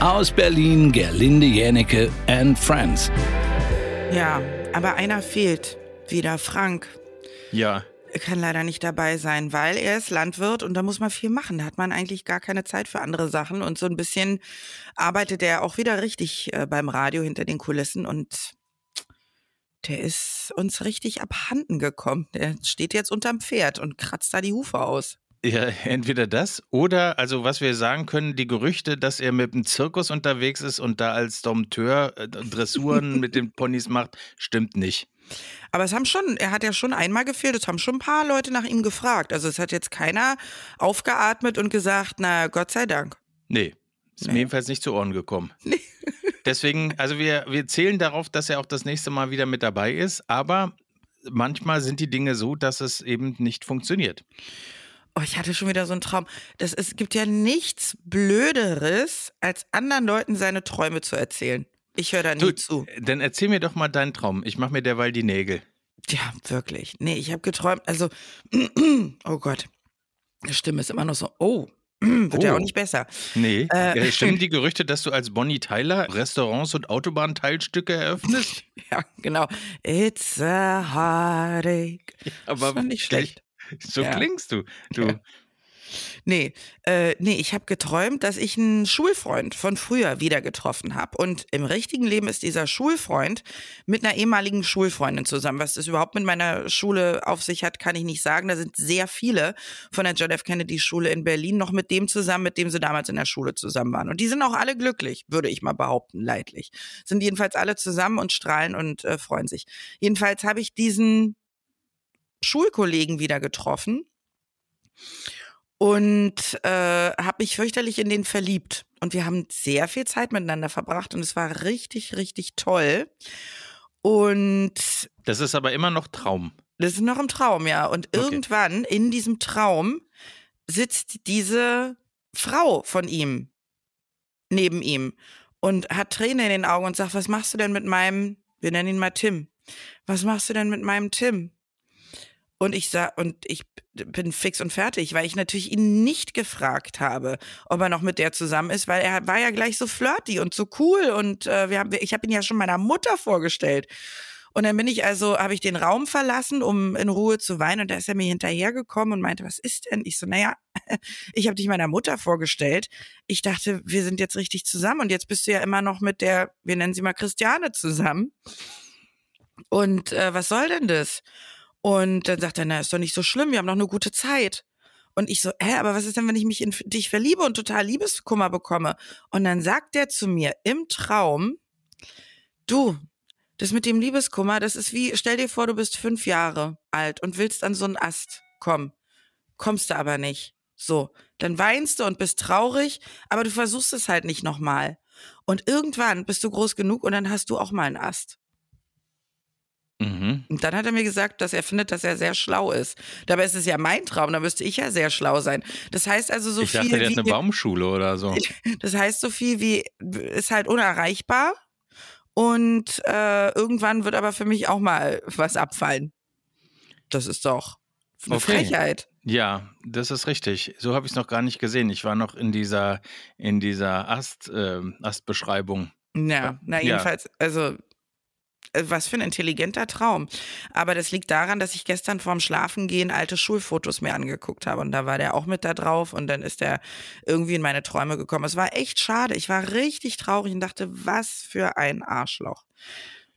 Aus Berlin, Gerlinde Jänecke and Friends. Ja, aber einer fehlt. Wieder Frank. Ja. Er kann leider nicht dabei sein, weil er ist Landwirt und da muss man viel machen. Da hat man eigentlich gar keine Zeit für andere Sachen. Und so ein bisschen arbeitet er auch wieder richtig äh, beim Radio hinter den Kulissen und der ist uns richtig abhanden gekommen. Der steht jetzt unterm Pferd und kratzt da die Hufe aus. Ja, entweder das oder, also was wir sagen können, die Gerüchte, dass er mit dem Zirkus unterwegs ist und da als Dompteur äh, Dressuren mit den Ponys macht, stimmt nicht. Aber es haben schon, er hat ja schon einmal gefehlt, es haben schon ein paar Leute nach ihm gefragt. Also es hat jetzt keiner aufgeatmet und gesagt, na Gott sei Dank. Nee, ist Nee. mir jedenfalls nicht zu Ohren gekommen. Nee. Deswegen, also wir, wir zählen darauf, dass er auch das nächste Mal wieder mit dabei ist, aber manchmal sind die Dinge so, dass es eben nicht funktioniert. Oh, ich hatte schon wieder so einen Traum. Das, es gibt ja nichts Blöderes, als anderen Leuten seine Träume zu erzählen. Ich höre da nie Du, zu. dann erzähl mir doch mal deinen Traum. Ich mache mir derweil die Nägel. Ja, wirklich. Nee, ich habe geträumt, also, oh Gott. Die Stimme ist immer noch so, oh, wird ja Oh. auch nicht besser. Nee, Äh, stimmen die Gerüchte, dass du als Bonnie Tyler Restaurants und Autobahnteilstücke eröffnest? Ja, genau. It's a heartache. Aber Schon nicht schlecht. So Ja. klingst du. Du, Ja. Nee, äh, nee, ich habe geträumt, dass ich einen Schulfreund von früher wieder getroffen habe. Und im richtigen Leben ist dieser Schulfreund mit einer ehemaligen Schulfreundin zusammen. Was das überhaupt mit meiner Schule auf sich hat, kann ich nicht sagen. Da sind sehr viele von der John F. Kennedy Schule in Berlin noch mit dem zusammen, mit dem sie damals in der Schule zusammen waren. Und die sind auch alle glücklich, würde ich mal behaupten, leidlich. Sind jedenfalls alle zusammen und strahlen und äh, freuen sich. Jedenfalls habe ich diesen Schulkollegen wieder getroffen und äh, habe mich fürchterlich in den verliebt. Und wir haben sehr viel Zeit miteinander verbracht und es war richtig, richtig toll. Und das ist aber immer noch Traum. das ist noch im Traum, ja. Und Okay. irgendwann in diesem Traum sitzt diese Frau von ihm neben ihm und hat Tränen in den Augen und sagt, was machst du denn mit meinem, wir nennen ihn mal Tim, was machst du denn mit meinem Tim? Und ich sag, und ich bin fix und fertig, weil ich natürlich ihn nicht gefragt habe, ob er noch mit der zusammen ist, weil er war ja gleich so flirty und so cool und äh, wir haben, ich habe ihn ja schon meiner Mutter vorgestellt. Und dann bin ich also, habe ich den Raum verlassen, um in Ruhe zu weinen. Und da ist er mir hinterhergekommen und meinte, was ist denn? Ich so, naja, ich habe dich meiner Mutter vorgestellt. Ich dachte, wir sind jetzt richtig zusammen und jetzt bist du ja immer noch mit der, wir nennen sie mal Christiane zusammen. Und äh, was soll denn das? Und dann sagt er, na, ist doch nicht so schlimm, wir haben noch eine gute Zeit. Und ich so, hä, aber was ist denn, wenn ich mich in dich verliebe und total Liebeskummer bekomme? Und dann sagt er zu mir im Traum, du, das mit dem Liebeskummer, das ist wie, stell dir vor, du bist fünf Jahre alt und willst an so einen Ast kommen. Kommst du aber nicht. So, dann weinst du und bist traurig, aber du versuchst es halt nicht nochmal. Und irgendwann bist du groß genug und dann hast du auch mal einen Ast. Mhm. Und dann hat er mir gesagt, dass er findet, dass er sehr schlau ist. Dabei ist es ja mein Traum, da müsste ich ja sehr schlau sein. Das heißt also so ich viel dachte, der hat eine Baumschule oder so. das heißt so viel wie ist halt unerreichbar und äh, irgendwann wird aber für mich auch mal was abfallen. Das ist doch eine Okay. Frechheit. Ja, das ist richtig. So habe ich es noch gar nicht gesehen. Ich war noch in dieser, in dieser Ast, äh, Astbeschreibung. Ja, na Ja. jedenfalls, also äh, was für ein intelligenter Traum. Aber das liegt daran, dass ich gestern vorm Schlafengehen alte Schulfotos mir angeguckt habe und da war der auch mit da drauf und dann ist er irgendwie in meine Träume gekommen. Es war echt schade. Ich war richtig traurig und dachte, was für ein Arschloch.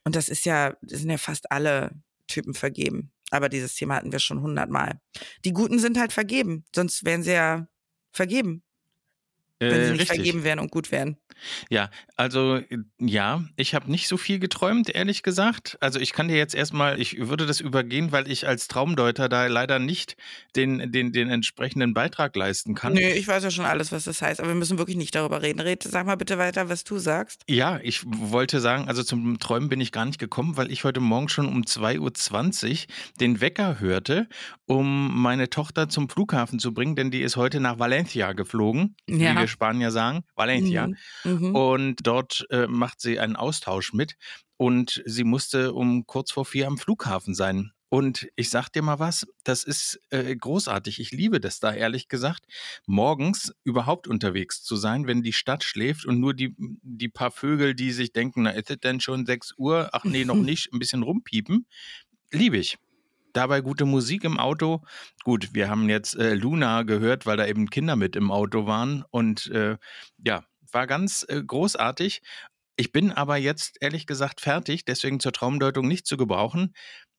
Und das ist ja, das sind ja fast alle Typen vergeben. Aber dieses Thema hatten wir schon hundertmal. Die Guten sind halt vergeben, sonst wären sie ja vergeben, wenn Äh, sie nicht richtig. vergeben wären und gut wären. Ja, also äh, ja, ich habe nicht so viel geträumt, ehrlich gesagt. Also ich kann dir jetzt erstmal, ich würde das übergehen, weil ich als Traumdeuter da leider nicht den, den, den entsprechenden Beitrag leisten kann. Nee, ich weiß ja schon alles, was das heißt, aber wir müssen wirklich nicht darüber reden. Red, sag mal bitte weiter, was du sagst. Ja, ich wollte sagen, also zum Träumen bin ich gar nicht gekommen, weil ich heute Morgen schon um 2.20 Uhr den Wecker hörte, um meine Tochter zum Flughafen zu bringen, denn die ist heute nach Valencia geflogen, wie Ja. wir Spanier sagen, Valencia. Mhm. Mhm. Und dort äh, macht sie einen Austausch mit und sie musste um kurz vor vier am Flughafen sein. Und ich sag dir mal was, das ist äh, großartig. Ich liebe das da, ehrlich gesagt, morgens überhaupt unterwegs zu sein, wenn die Stadt schläft und nur die, die paar Vögel, die sich denken, na, ist es denn schon 6 Uhr? Ach nee, noch nicht, ein bisschen rumpiepen. Liebe ich. Dabei gute Musik im Auto. Gut, wir haben jetzt äh, Luna gehört, weil da eben Kinder mit im Auto waren. Und äh, ja, war ganz äh, großartig. Ich bin aber jetzt ehrlich gesagt fertig, deswegen zur Traumdeutung nicht zu gebrauchen.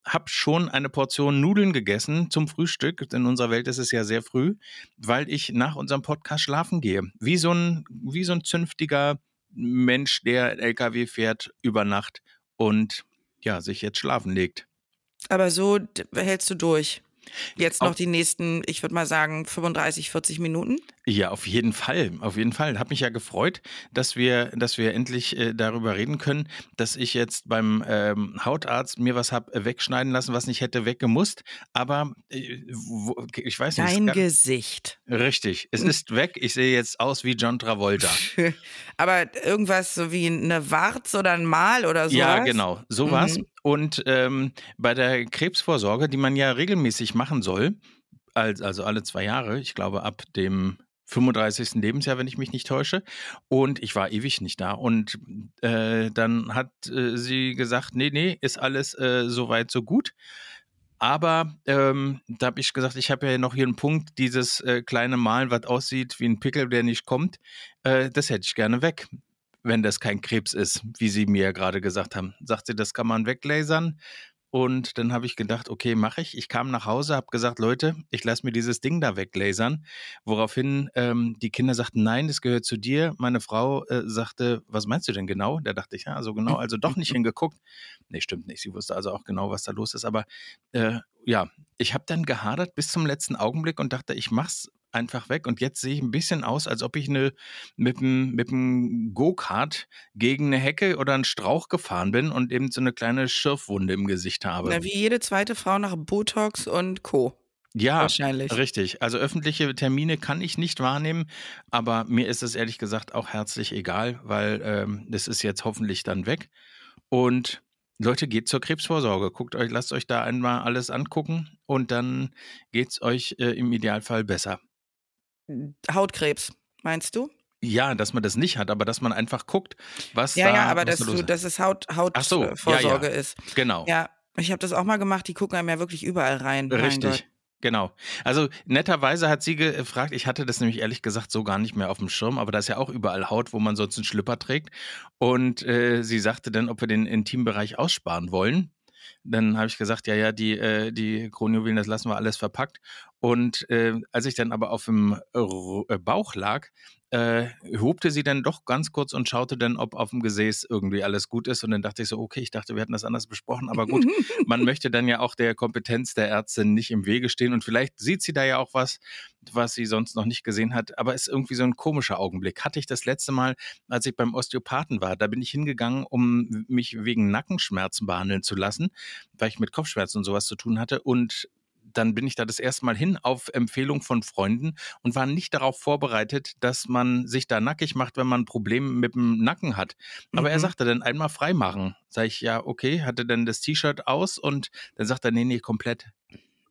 Hab schon eine Portion Nudeln gegessen zum Frühstück. In unserer Welt ist es ja sehr früh, weil ich nach unserem Podcast schlafen gehe. Wie so ein, wie so ein zünftiger Mensch, der LKW fährt über Nacht und ja, sich jetzt schlafen legt. Aber so hältst du durch. Jetzt noch die nächsten, ich würde mal sagen, 35, 40 Minuten. Ja, auf jeden Fall, auf jeden Fall. Hab mich ja gefreut, dass wir, dass wir endlich äh, darüber reden können, dass ich jetzt beim ähm, Hautarzt mir was hab äh, wegschneiden lassen, was nicht hätte weggemusst. Aber äh, wo, ich weiß nicht. Dein Gesicht. Richtig, es ist weg. Ich sehe jetzt aus wie John Travolta. Aber irgendwas so wie eine Warz oder ein Mal oder so. Ja, genau, sowas. Mhm. Und ähm, bei der Krebsvorsorge, die man ja regelmäßig machen soll, als, also alle zwei Jahre, ich glaube ab dem 35. Lebensjahr, wenn ich mich nicht täusche. Und ich war ewig nicht da. Und äh, dann hat äh, sie gesagt, nee, nee, ist alles äh, soweit so gut. Aber ähm, da habe ich gesagt, ich habe ja noch hier einen Punkt, dieses äh, kleine Mal, was aussieht wie ein Pickel, der nicht kommt, äh, das hätte ich gerne weg wenn das kein Krebs ist, wie Sie mir gerade gesagt haben. Sagt sie, das kann man weglasern. Und dann habe ich gedacht, okay, mache ich. Ich kam nach Hause, habe gesagt, Leute, ich lasse mir dieses Ding da weglasern. Woraufhin ähm, die Kinder sagten, nein, das gehört zu dir. Meine Frau äh, sagte, was meinst du denn genau? Da dachte ich, ja, so genau, also doch nicht hingeguckt. Nee, stimmt nicht. Sie wusste also auch genau, was da los ist. Aber äh, ja, ich habe dann gehadert bis zum letzten Augenblick und dachte, ich mach's einfach weg. Und jetzt sehe ich ein bisschen aus, als ob ich eine mit dem mit Go-Kart gegen eine Hecke oder einen Strauch gefahren bin und eben so eine kleine Schürfwunde im Gesicht habe. Na, wie jede zweite Frau nach Botox und Co. ja, Wahrscheinlich. richtig. Also öffentliche Termine kann ich nicht wahrnehmen, aber mir ist es ehrlich gesagt auch herzlich egal, weil ähm, das ist jetzt hoffentlich dann weg. Und Leute, geht zur Krebsvorsorge. Guckt euch, lasst euch da einmal alles angucken und dann geht's euch äh, im Idealfall besser. Hautkrebs, meinst du? Ja, dass man das nicht hat, aber dass man einfach guckt, was Ja, da ja, aber was dass, du, ist. dass es Haut, Ach so, ja, Hautvorsorge ja. ist. Genau. Ja, ich habe das auch mal gemacht. Die gucken einem ja wirklich überall rein. Richtig. Genau. Also netterweise hat sie gefragt, ich hatte das nämlich ehrlich gesagt so gar nicht mehr auf dem Schirm, aber da ist ja auch überall Haut, wo man sonst einen Schlüpper trägt. Und äh, sie sagte dann, ob wir den Intimbereich aussparen wollen. Dann habe ich gesagt, ja, ja, die, äh, die Kronjuwelen, das lassen wir alles verpackt. Und äh, als ich dann aber auf dem äh, Bauch lag, äh, hobte sie dann doch ganz kurz und schaute dann, ob auf dem Gesäß irgendwie alles gut ist. Und dann dachte ich so, okay, ich dachte, wir hatten das anders besprochen, aber gut, man möchte dann ja auch der Kompetenz der Ärztin nicht im Wege stehen. Und vielleicht sieht sie da ja auch was, was sie sonst noch nicht gesehen hat. Aber ist irgendwie so ein komischer Augenblick. Hatte ich das letzte Mal, als ich beim Osteopathen war. Da bin ich hingegangen, um mich wegen Nackenschmerzen behandeln zu lassen, weil ich mit Kopfschmerzen und sowas zu tun hatte. Und dann bin ich da das erste Mal hin auf Empfehlung von Freunden und war nicht darauf vorbereitet, dass man sich da nackig macht, wenn man Probleme mit dem Nacken hat. Aber er Mhm. sagte dann einmal freimachen. Sag ich, ja, okay, hatte dann das T-Shirt aus und dann sagt er, nee, nee, komplett.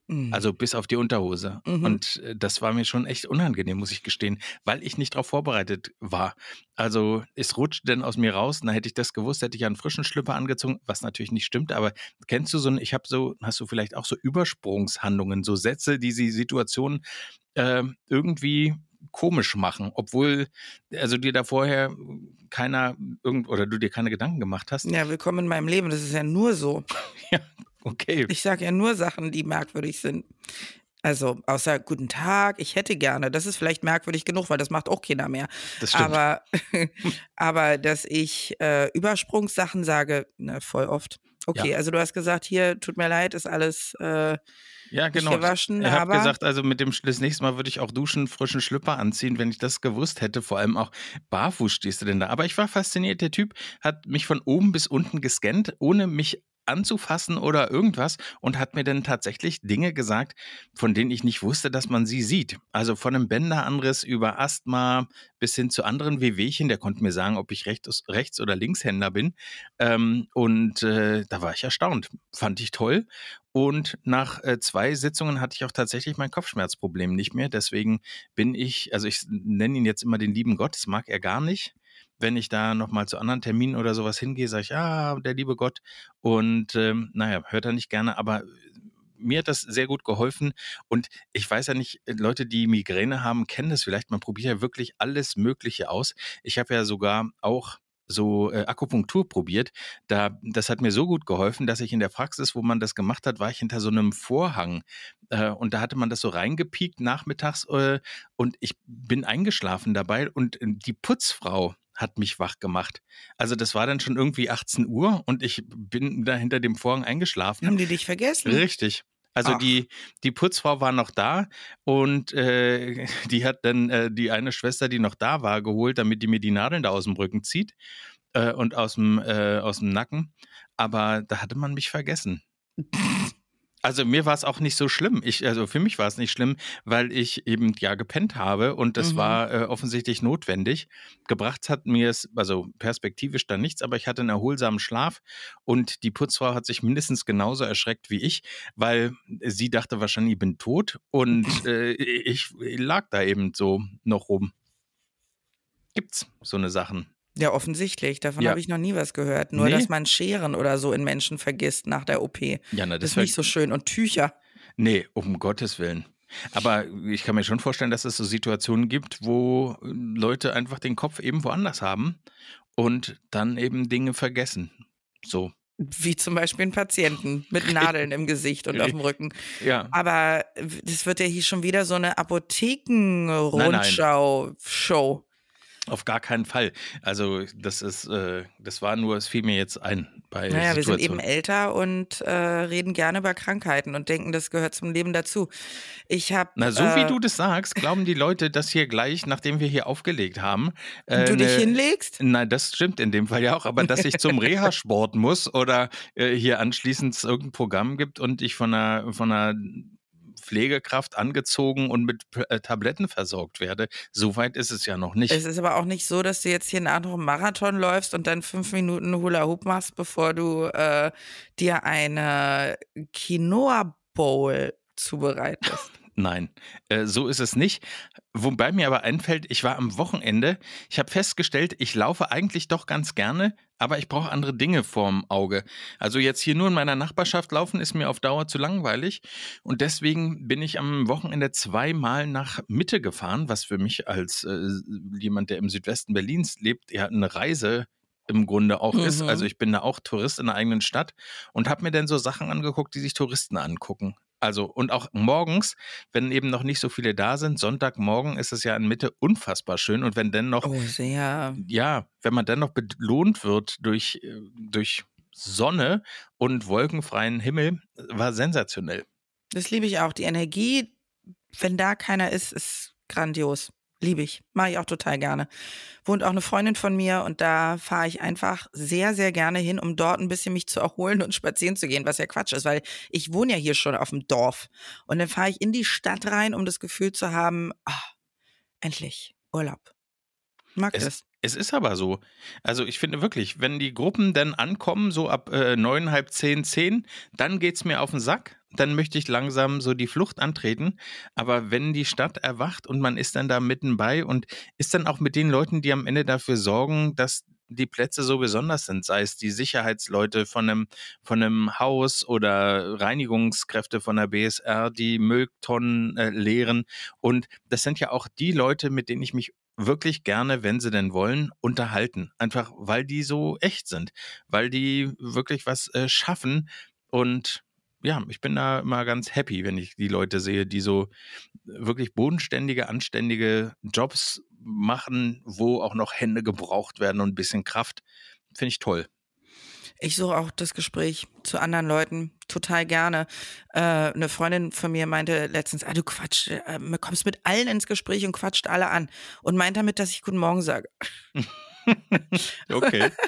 Mhm. Also bis auf die Unterhose. Mhm. Und äh, das war mir schon echt unangenehm, muss ich gestehen, weil ich nicht darauf vorbereitet war. Also es rutscht dann aus mir raus. Na, hätte ich das gewusst, hätte ich einen frischen Schlüpper angezogen, was natürlich nicht stimmt. Aber kennst du so ein, ich habe so, hast du vielleicht auch so Übersprungshandlungen, so Sätze, die die Situation äh, irgendwie komisch machen, obwohl also dir da vorher keiner irgend oder du dir keine Gedanken gemacht hast. ja, willkommen in meinem Leben. Das ist ja nur so. Okay. Ich sage ja nur Sachen, die merkwürdig sind. Also, außer guten Tag, ich hätte gerne. Das ist vielleicht merkwürdig genug, weil das macht auch keiner mehr. Das stimmt. Aber, aber dass ich äh, Übersprungssachen sage, ne, voll oft. Okay, Ja. also du hast gesagt, hier, tut mir leid, ist alles äh, Ja, nicht genau. gewaschen, Ich habe gesagt, also mit dem das nächste Mal würde ich auch duschen, frischen Schlüpper anziehen, wenn ich das gewusst hätte. Vor allem auch barfuß stehst du denn da. Aber ich war fasziniert. Der Typ hat mich von oben bis unten gescannt, ohne mich anzufassen oder irgendwas und hat mir dann tatsächlich Dinge gesagt, von denen ich nicht wusste, dass man sie sieht. Also von einem Bänderanriss über Asthma bis hin zu anderen Wehwehchen. Der konnte mir sagen, ob ich Rechts-, Rechts oder Linkshänder bin. Ähm, und äh, da war ich erstaunt. Fand ich toll. Und nach äh, zwei Sitzungen hatte ich auch tatsächlich mein Kopfschmerzproblem nicht mehr. Deswegen bin ich, also ich nenne ihn jetzt immer den lieben Gott, das mag er gar nicht wenn ich da nochmal zu anderen Terminen oder sowas hingehe, sage ich, ah, der liebe Gott. Und ähm, naja, hört er nicht gerne, aber mir hat das sehr gut geholfen. Und ich weiß ja nicht, Leute, die Migräne haben, kennen das vielleicht. Man probiert ja wirklich alles Mögliche aus. Ich habe ja sogar auch so äh, Akupunktur probiert. Da, das hat mir so gut geholfen, dass ich in der Praxis, wo man das gemacht hat, war ich hinter so einem Vorhang. Äh, und da hatte man das so reingepiekt nachmittags äh, und ich bin eingeschlafen dabei und äh, die Putzfrau, hat mich wach gemacht. Also das war dann schon irgendwie 18 Uhr und ich bin da hinter dem Vorhang eingeschlafen. Haben die dich vergessen? Richtig. Also die, die Putzfrau war noch da und äh, die hat dann äh, die eine Schwester, die noch da war, geholt, damit die mir die Nadeln da aus dem Rücken zieht äh, und aus dem, äh, aus dem Nacken. Aber da hatte man mich vergessen. Also mir war es auch nicht so schlimm. Ich, also für mich war es nicht schlimm, weil ich eben ja gepennt habe und das mhm. war äh, offensichtlich notwendig. Gebracht hat mir es, also perspektivisch dann nichts, aber ich hatte einen erholsamen Schlaf und die Putzfrau hat sich mindestens genauso erschreckt wie ich, weil sie dachte wahrscheinlich, ich bin tot und äh, ich lag da eben so noch rum. Gibt's so eine Sachen? Ja, offensichtlich. Davon ja. habe ich noch nie was gehört. Nur, nee. dass man Scheren oder so in Menschen vergisst nach der OP. Ja, na, das, das ist nicht so schön. Und Tücher. Nee, um Gottes Willen. Aber ich kann mir schon vorstellen, dass es so Situationen gibt, wo Leute einfach den Kopf eben woanders haben und dann eben Dinge vergessen. So. Wie zum Beispiel einen Patienten mit Nadeln im Gesicht und auf dem Rücken. Ja. Aber das wird ja hier schon wieder so eine Apotheken-Rundschau-Show. Auf gar keinen Fall. Also das ist, äh, das war nur, es fiel mir jetzt ein bei Naja, wir sind eben älter und äh, reden gerne über Krankheiten und denken, das gehört zum Leben dazu. Ich habe. Na, so äh, wie du das sagst, glauben die Leute, dass hier gleich, nachdem wir hier aufgelegt haben. Äh, du dich ne, hinlegst? Nein, das stimmt in dem Fall ja auch, aber dass ich zum Reha-Sport muss oder äh, hier anschließend irgendein Programm gibt und ich von einer, von einer Pflegekraft angezogen und mit äh, Tabletten versorgt werde. So weit ist es ja noch nicht. Es ist aber auch nicht so, dass du jetzt hier nach einem Marathon läufst und dann fünf Minuten Hula Hoop machst, bevor du äh, dir eine Quinoa Bowl zubereitest. Nein, äh, so ist es nicht. Wobei mir aber einfällt, ich war am Wochenende, ich habe festgestellt, ich laufe eigentlich doch ganz gerne, aber ich brauche andere Dinge vorm Auge. Also jetzt hier nur in meiner Nachbarschaft laufen ist mir auf Dauer zu langweilig und deswegen bin ich am Wochenende zweimal nach Mitte gefahren, was für mich als äh, jemand, der im Südwesten Berlins lebt, ja eine Reise im Grunde auch mhm. ist. Also ich bin da auch Tourist in der eigenen Stadt und habe mir dann so Sachen angeguckt, die sich Touristen angucken. Also und auch morgens, wenn eben noch nicht so viele da sind, Sonntagmorgen ist es ja in Mitte unfassbar schön und wenn dann noch oh, sehr. ja, wenn man dann noch belohnt wird durch äh, durch Sonne und wolkenfreien Himmel, war sensationell. Das liebe ich auch. Die Energie, wenn da keiner ist, ist grandios. Liebe ich. Mache ich auch total gerne. Wohnt auch eine Freundin von mir und da fahre ich einfach sehr, sehr gerne hin, um dort ein bisschen mich zu erholen und spazieren zu gehen, was ja Quatsch ist, weil ich wohne ja hier schon auf dem Dorf. Und dann fahre ich in die Stadt rein, um das Gefühl zu haben, oh, endlich Urlaub. Mag es, das. Es ist aber so. Also ich finde wirklich, wenn die Gruppen dann ankommen, so ab äh, neun, halb zehn, zehn, dann geht's mir auf den Sack dann möchte ich langsam so die Flucht antreten. Aber wenn die Stadt erwacht und man ist dann da mitten bei und ist dann auch mit den Leuten, die am Ende dafür sorgen, dass die Plätze so besonders sind, sei es die Sicherheitsleute von einem, von einem Haus oder Reinigungskräfte von der BSR, die Mülltonnen äh, leeren. Und das sind ja auch die Leute, mit denen ich mich wirklich gerne, wenn sie denn wollen, unterhalten. Einfach weil die so echt sind, weil die wirklich was äh, schaffen und ja, ich bin da immer ganz happy, wenn ich die Leute sehe, die so wirklich bodenständige, anständige Jobs machen, wo auch noch Hände gebraucht werden und ein bisschen Kraft. Finde ich toll. Ich suche auch das Gespräch zu anderen Leuten total gerne. Äh, eine Freundin von mir meinte letztens, ah, du quatsch, äh, kommst mit allen ins Gespräch und quatscht alle an. Und meint damit, dass ich Guten Morgen sage. okay.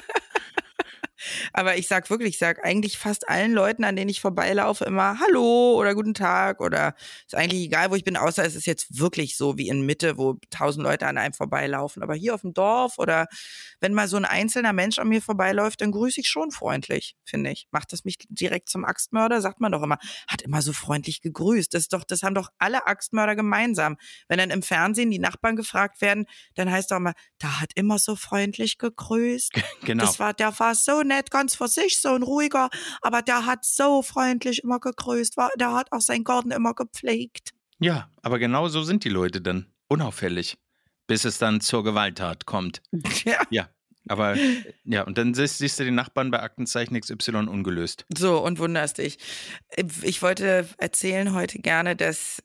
Aber ich sag wirklich, ich sag eigentlich fast allen Leuten, an denen ich vorbeilaufe, immer Hallo oder Guten Tag oder ist eigentlich egal, wo ich bin, außer es ist jetzt wirklich so wie in Mitte, wo tausend Leute an einem vorbeilaufen. Aber hier auf dem Dorf oder wenn mal so ein einzelner Mensch an mir vorbeiläuft, dann grüße ich schon freundlich, finde ich. Macht das mich direkt zum Axtmörder? Sagt man doch immer, hat immer so freundlich gegrüßt. Das ist doch, das haben doch alle Axtmörder gemeinsam. Wenn dann im Fernsehen die Nachbarn gefragt werden, dann heißt doch immer, da hat immer so freundlich gegrüßt. Genau. Das war, der war so nett, ganz für sich, so ein ruhiger, aber der hat so freundlich immer gegrüßt, war, der hat auch seinen Garten immer gepflegt. Ja, aber genau so sind die Leute dann. Unauffällig. Bis es dann zur Gewalttat kommt. Ja. Ja. Aber ja, und dann siehst, siehst du den Nachbarn bei Aktenzeichen XY ungelöst. So, und wunderst dich. Ich wollte erzählen heute gerne, dass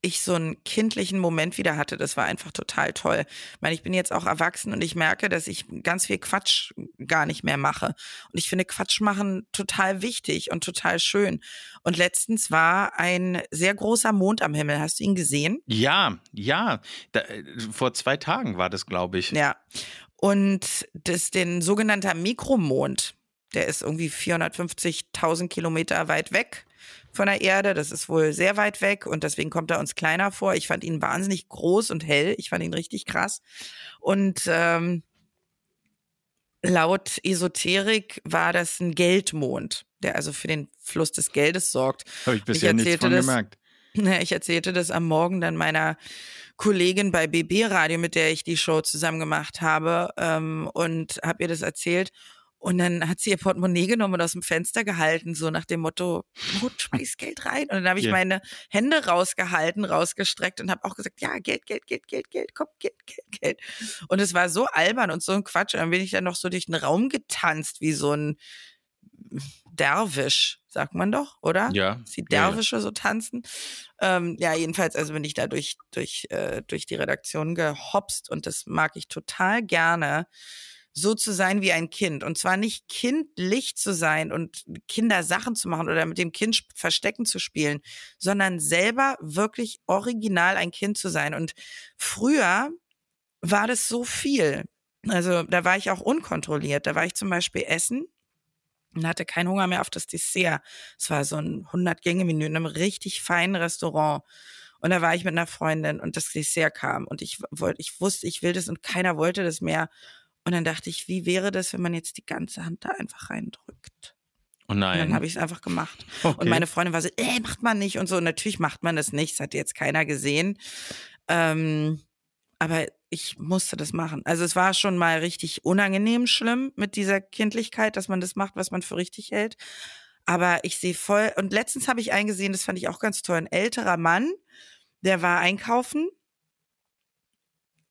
ich so einen kindlichen Moment wieder hatte. Das war einfach total toll. Ich meine, ich bin jetzt auch erwachsen und ich merke, dass ich ganz viel Quatsch gar nicht mehr mache. Und ich finde Quatsch machen total wichtig und total schön. Und letztens war ein sehr großer Mond am Himmel. Hast du ihn gesehen? Ja, ja. Da, äh, vor zwei Tagen war das, glaube ich. Ja. Und das den sogenannter Mikromond. Der ist irgendwie 450.000 Kilometer weit weg von der Erde. Das ist wohl sehr weit weg und deswegen kommt er uns kleiner vor. Ich fand ihn wahnsinnig groß und hell. Ich fand ihn richtig krass. Und ähm, laut Esoterik war das ein Geldmond, der also für den Fluss des Geldes sorgt. Habe ich bisher nichts von das, gemerkt. Ich erzählte das am Morgen dann meiner Kollegin bei BB Radio, mit der ich die Show zusammen gemacht habe, ähm, und habe ihr das erzählt. Und dann hat sie ihr Portemonnaie genommen und aus dem Fenster gehalten, so nach dem Motto, Mut, schmeiß Geld rein. Und dann habe ich Ja. meine Hände rausgehalten, rausgestreckt und habe auch gesagt, ja, Geld, Geld, Geld, Geld, Geld, komm, Geld, Geld, Geld. Und es war so albern und so ein Quatsch. Und dann bin ich dann noch so durch den Raum getanzt, wie so ein Derwisch, sagt man doch, oder? Ja. Dass die ja, ja. Derwische so tanzen. Ähm, ja, jedenfalls, also bin ich da durch, durch, äh, durch die Redaktion gehopst und das mag ich total gerne, so zu sein wie ein Kind. Und zwar nicht kindlich zu sein und Kindersachen zu machen oder mit dem Kind Verstecken zu spielen, sondern selber wirklich original ein Kind zu sein. Und früher war das so viel. Also da war ich auch unkontrolliert. Da war ich zum Beispiel essen und hatte keinen Hunger mehr auf das Dessert. Es war so ein 100-Gänge-Menü in einem richtig feinen Restaurant. Und da war ich mit einer Freundin und das Dessert kam und ich wollte, ich wusste, ich will das und keiner wollte das mehr. Und dann dachte ich, wie wäre das, wenn man jetzt die ganze Hand da einfach reindrückt? Oh Und dann nein. habe ich es einfach gemacht. okay. Und meine Freundin war so, äh, macht man nicht und so. Und natürlich macht man das nicht. Das hat jetzt keiner gesehen. Ähm, aber ich musste das machen. Also es war schon mal richtig unangenehm schlimm mit dieser Kindlichkeit, dass man das macht, was man für richtig hält. Aber ich sehe voll, und letztens habe ich eingesehen, das fand ich auch ganz toll, ein älterer Mann, der war einkaufen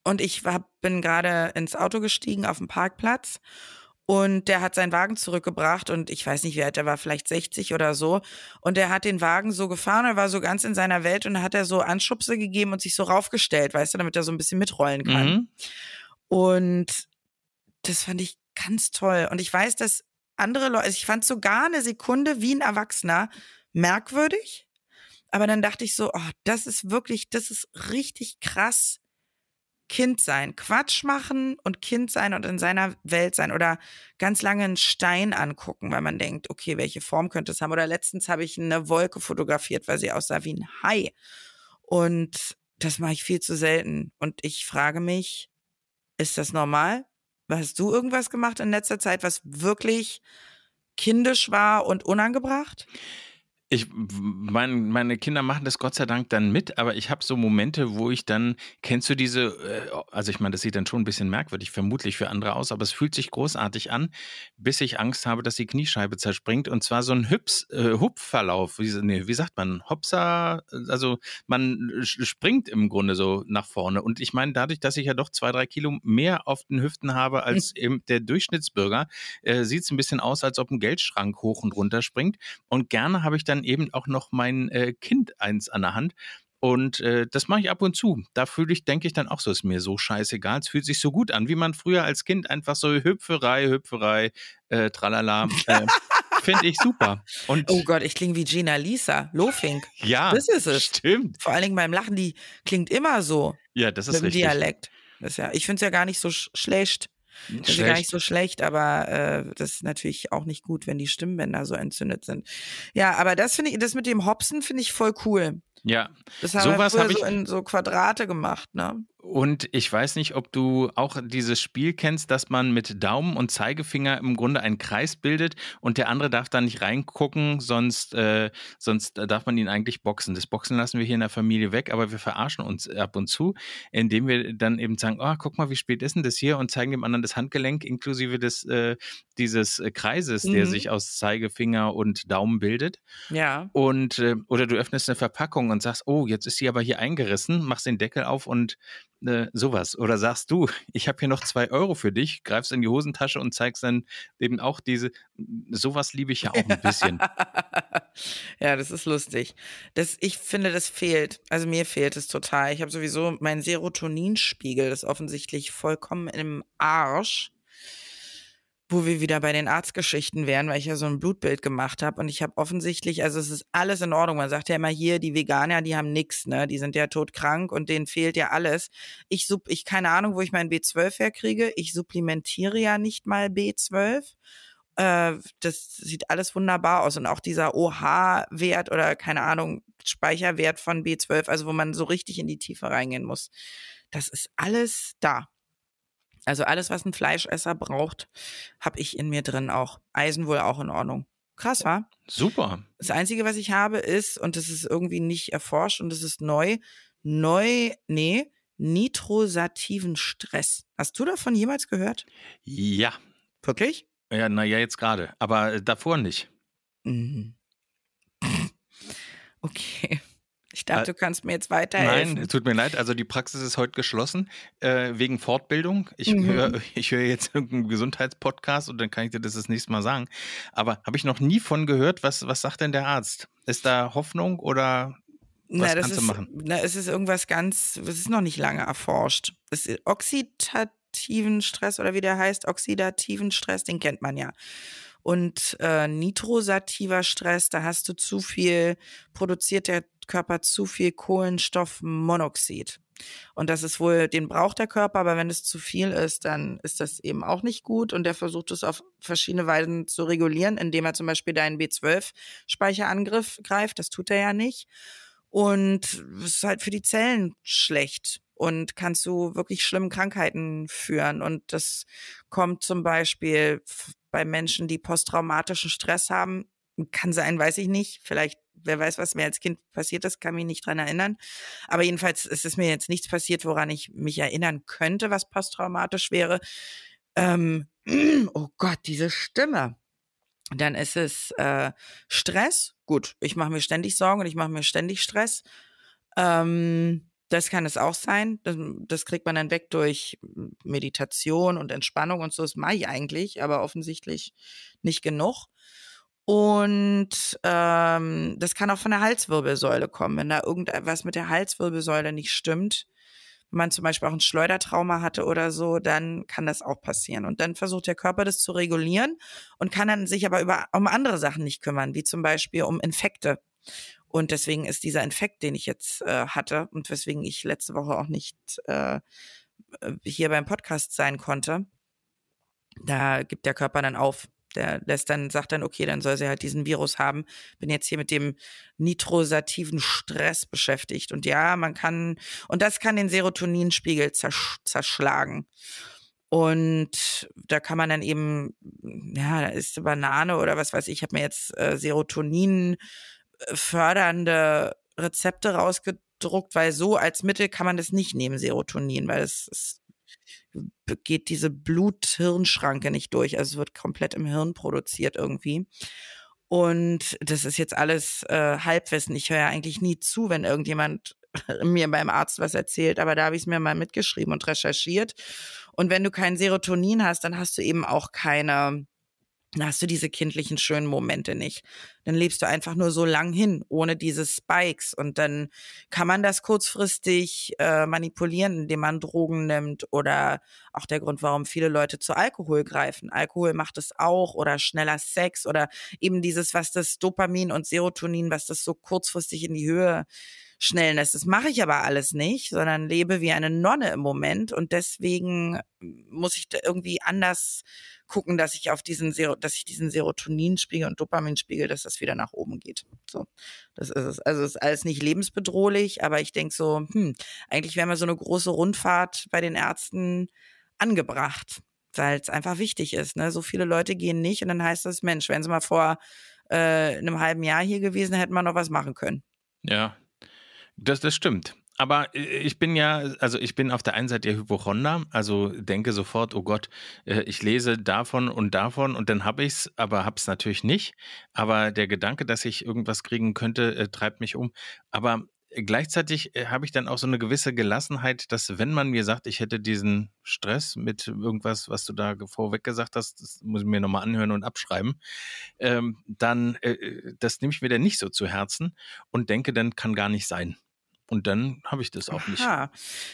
und ich war, bin gerade ins Auto gestiegen auf dem Parkplatz und der hat seinen Wagen zurückgebracht und ich weiß nicht, wie alt er war, vielleicht 60 oder so. Und der hat den Wagen so gefahren, er war so ganz in seiner Welt und hat er so Anschubse gegeben und sich so raufgestellt, weißt du, damit er so ein bisschen mitrollen kann. Mhm. Und das fand ich ganz toll. Und ich weiß, dass andere Leute, also ich fand sogar eine Sekunde wie ein Erwachsener merkwürdig. Aber dann dachte ich so, oh, das ist wirklich, das ist richtig krass. Kind sein, Quatsch machen und Kind sein und in seiner Welt sein oder ganz lange einen Stein angucken, weil man denkt, okay, welche Form könnte es haben? Oder letztens habe ich eine Wolke fotografiert, weil sie aussah wie ein Hai. Und das mache ich viel zu selten. Und ich frage mich, ist das normal? Hast du irgendwas gemacht in letzter Zeit, was wirklich kindisch war und unangebracht? Ich, mein, meine Kinder machen das Gott sei Dank dann mit, aber ich habe so Momente, wo ich dann, kennst du diese, äh, also ich meine, das sieht dann schon ein bisschen merkwürdig, vermutlich für andere aus, aber es fühlt sich großartig an, bis ich Angst habe, dass die Kniescheibe zerspringt. Und zwar so ein Hüps, äh, Hupfverlauf, wie, nee, wie sagt man, Hopsa, also man springt im Grunde so nach vorne. Und ich meine, dadurch, dass ich ja doch zwei, drei Kilo mehr auf den Hüften habe als eben der Durchschnittsbürger, äh, sieht es ein bisschen aus, als ob ein Geldschrank hoch und runter springt. Und gerne habe ich dann eben auch noch mein äh, Kind eins an der Hand. Und äh, das mache ich ab und zu. Da fühle ich, denke ich dann auch so, ist mir so scheißegal. Es fühlt sich so gut an, wie man früher als Kind einfach so Hüpferei, Hüpferei, äh, tralala. Äh, Finde ich super. Und Oh Gott, ich klinge wie Gina Lisa, Lofink. ja, das ist es. Stimmt. Vor allen Dingen beim Lachen, die klingt immer so Ja, das ist mit dem richtig. Dialekt. Das ja, ich finde es ja gar nicht so sch schlecht. Das ist gar nicht so schlecht, aber äh, das ist natürlich auch nicht gut, wenn die Stimmbänder so entzündet sind. Ja, aber das finde ich, das mit dem Hopsen finde ich voll cool. Ja, Das haben Sowas wir hab ich- so in so Quadrate gemacht, ne? Und ich weiß nicht, ob du auch dieses Spiel kennst, dass man mit Daumen und Zeigefinger im Grunde einen Kreis bildet und der andere darf da nicht reingucken, sonst, äh, sonst darf man ihn eigentlich boxen. Das Boxen lassen wir hier in der Familie weg, aber wir verarschen uns ab und zu, indem wir dann eben sagen, oh, guck mal, wie spät ist denn das hier und zeigen dem anderen das Handgelenk inklusive des, äh, dieses äh, Kreises, der Mhm. sich aus Zeigefinger und Daumen bildet. Ja. Und äh, oder du öffnest eine Verpackung und sagst, oh, jetzt ist sie aber hier eingerissen, machst den Deckel auf und äh, sowas. Oder sagst du, ich habe hier noch zwei Euro für dich, greifst in die Hosentasche und zeigst dann eben auch diese, sowas liebe ich ja auch ein bisschen. ja, das ist lustig. Das, ich finde, das fehlt. Also mir fehlt es total. Ich habe sowieso mein Serotoninspiegel ist offensichtlich vollkommen im Arsch. Wo wir wieder bei den Arztgeschichten wären, weil ich ja so ein Blutbild gemacht habe. Und ich habe offensichtlich, also es ist alles in Ordnung. Man sagt ja immer hier, die Veganer, die haben nix, ne? Die sind ja todkrank und denen fehlt ja alles. Ich sub, ich keine Ahnung, wo ich mein B12 herkriege. Ich supplementiere ja nicht mal B12 äh, das sieht alles wunderbar aus. Und auch dieser OH-Wert oder keine Ahnung, Speicherwert von B12, also wo man so richtig in die Tiefe reingehen muss. Das ist alles da. Also alles, was ein Fleischesser braucht, habe ich in mir drin auch. Eisen wohl auch in Ordnung. Krass, wa? Super. Das Einzige, was ich habe, ist, und das ist irgendwie nicht erforscht und das ist neu, neu, nee, nitrosativen Stress. Hast du davon jemals gehört? Ja. Wirklich? Ja, naja, jetzt gerade. Aber äh, davor nicht. Mhm. Okay. Ich dachte, Äh, du kannst mir jetzt weiterhelfen. Nein, tut mir leid. Also die Praxis ist heute geschlossen äh, wegen Fortbildung. Ich Mhm. höre hör jetzt irgendeinen Gesundheitspodcast und dann kann ich dir das das nächste Mal sagen. Aber habe ich noch nie von gehört. Was, was sagt denn der Arzt? Ist da Hoffnung oder was na, kannst ist, du machen? Na, es ist irgendwas ganz, es ist noch nicht lange erforscht. Es ist oxidativen Stress oder wie der heißt, oxidativen Stress, den kennt man ja. Und äh, nitrosativer Stress, da hast du zu viel, produziert der Körper zu viel Kohlenstoffmonoxid. Und das ist wohl, den braucht der Körper, aber wenn es zu viel ist, dann ist das eben auch nicht gut. Und der versucht es auf verschiedene Weisen zu regulieren, indem er zum Beispiel deinen B12-Speicher angriff greift. Das tut er ja nicht. Und es ist halt für die Zellen schlecht und kannst du wirklich schlimme Krankheiten führen. Und das kommt zum Beispiel bei Menschen, die posttraumatischen Stress haben. Kann sein, weiß ich nicht. Vielleicht, wer weiß, was mir als Kind passiert ist, kann mich nicht dran erinnern. Aber jedenfalls ist es mir jetzt nichts passiert, woran ich mich erinnern könnte, was posttraumatisch wäre. Ähm, oh Gott, diese Stimme. Dann ist es äh, Stress. Gut, ich mache mir ständig Sorgen und ich mache mir ständig Stress. Ähm, das kann es auch sein. Das, das kriegt man dann weg durch Meditation und Entspannung und so. Das mache ich eigentlich, aber offensichtlich nicht genug. Und ähm, das kann auch von der Halswirbelsäule kommen, wenn da irgendetwas mit der Halswirbelsäule nicht stimmt. Wenn man zum Beispiel auch ein Schleudertrauma hatte oder so, dann kann das auch passieren. Und dann versucht der Körper das zu regulieren und kann dann sich aber über, um andere Sachen nicht kümmern, wie zum Beispiel um Infekte. Und deswegen ist dieser Infekt, den ich jetzt äh, hatte und weswegen ich letzte Woche auch nicht äh, hier beim Podcast sein konnte, da gibt der Körper dann auf. Der lässt dann, sagt dann, okay, dann soll sie halt diesen Virus haben. Bin jetzt hier mit dem nitrosativen Stress beschäftigt. Und ja, man kann, und das kann den Serotoninspiegel zersch zerschlagen. Und da kann man dann eben, ja, da ist eine Banane oder was weiß ich, ich habe mir jetzt äh, Serotonin fördernde Rezepte rausgedruckt, weil so als Mittel kann man das nicht nehmen, Serotonin, weil es, es geht diese Blut-Hirn-Schranke nicht durch. Also es wird komplett im Hirn produziert irgendwie. Und das ist jetzt alles äh, Halbwissen. Ich höre ja eigentlich nie zu, wenn irgendjemand mir beim Arzt was erzählt, aber da habe ich es mir mal mitgeschrieben und recherchiert. Und wenn du kein Serotonin hast, dann hast du eben auch keine, dann hast du diese kindlichen schönen Momente nicht. Dann lebst du einfach nur so lang hin, ohne diese Spikes. Und dann kann man das kurzfristig äh, manipulieren, indem man Drogen nimmt oder auch der Grund, warum viele Leute zu Alkohol greifen. Alkohol macht es auch oder schneller Sex oder eben dieses, was das Dopamin und Serotonin, was das so kurzfristig in die Höhe schnellen ist. Das mache ich aber alles nicht, sondern lebe wie eine Nonne im Moment und deswegen muss ich da irgendwie anders gucken, dass ich auf diesen, dass ich diesen Serotoninspiegel und Dopaminspiegel, dass das wieder nach oben geht. So, das ist es. Also es ist alles nicht lebensbedrohlich, aber ich denke so, hm, eigentlich wäre mal so eine große Rundfahrt bei den Ärzten angebracht, weil es einfach wichtig ist. Ne? So viele Leute gehen nicht und dann heißt das, Mensch, wenn sie mal vor äh, einem halben Jahr hier gewesen, hätten wir noch was machen können. Ja, das, das stimmt. Aber äh, ich bin ja, also ich bin auf der einen Seite ja Hypochonder, also denke sofort, oh Gott, äh, ich lese davon und davon und dann habe ich es, aber habe es natürlich nicht. Aber der Gedanke, dass ich irgendwas kriegen könnte, äh, treibt mich um. Aber gleichzeitig habe ich dann auch so eine gewisse Gelassenheit, dass wenn man mir sagt, ich hätte diesen Stress mit irgendwas, was du da vorweg gesagt hast, das muss ich mir nochmal anhören und abschreiben, ähm, dann, das nehme ich mir dann nicht so zu Herzen und denke, dann kann gar nicht sein. Und dann habe ich das auch nicht. Aha.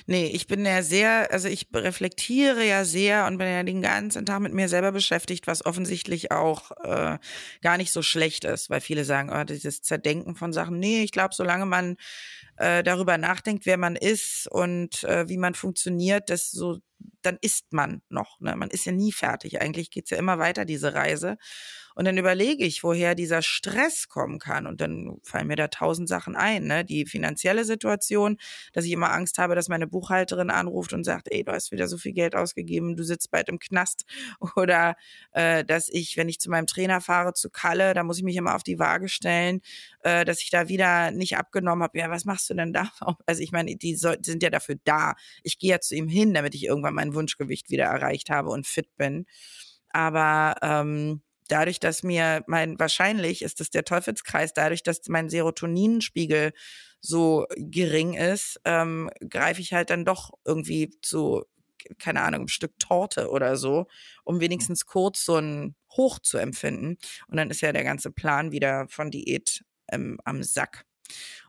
Nee, ich bin ja sehr, also ich reflektiere ja sehr und bin ja den ganzen Tag mit mir selber beschäftigt, was offensichtlich auch äh, gar nicht so schlecht ist, weil viele sagen, oh, dieses Zerdenken von Sachen. Nee, ich glaube, solange man äh, darüber nachdenkt, wer man ist und äh, wie man funktioniert, das so, dann ist man noch. Ne? Man ist ja nie fertig. Eigentlich geht's ja immer weiter, diese Reise. Und dann überlege ich, woher dieser Stress kommen kann. Und dann fallen mir da tausend Sachen ein. Ne? Die finanzielle Situation, dass ich immer Angst habe, dass meine Buchhalterin anruft und sagt, ey, du hast wieder so viel Geld ausgegeben, du sitzt bald im Knast. Oder äh, dass ich, wenn ich zu meinem Trainer fahre, zu Kalle, da muss ich mich immer auf die Waage stellen, äh, dass ich da wieder nicht abgenommen habe. Ja, was machst du denn da? Also ich meine, die so, sind ja dafür da. Ich gehe ja zu ihm hin, damit ich irgendwann mein Wunschgewicht wieder erreicht habe und fit bin. Aber ähm, dadurch, dass mir mein, wahrscheinlich ist es der Teufelskreis, dadurch, dass mein Serotoninspiegel so gering ist, ähm, greife ich halt dann doch irgendwie zu, keine Ahnung, ein Stück Torte oder so, um wenigstens kurz so ein Hoch zu empfinden. Und dann ist ja der ganze Plan wieder von Diät ähm, am Sack.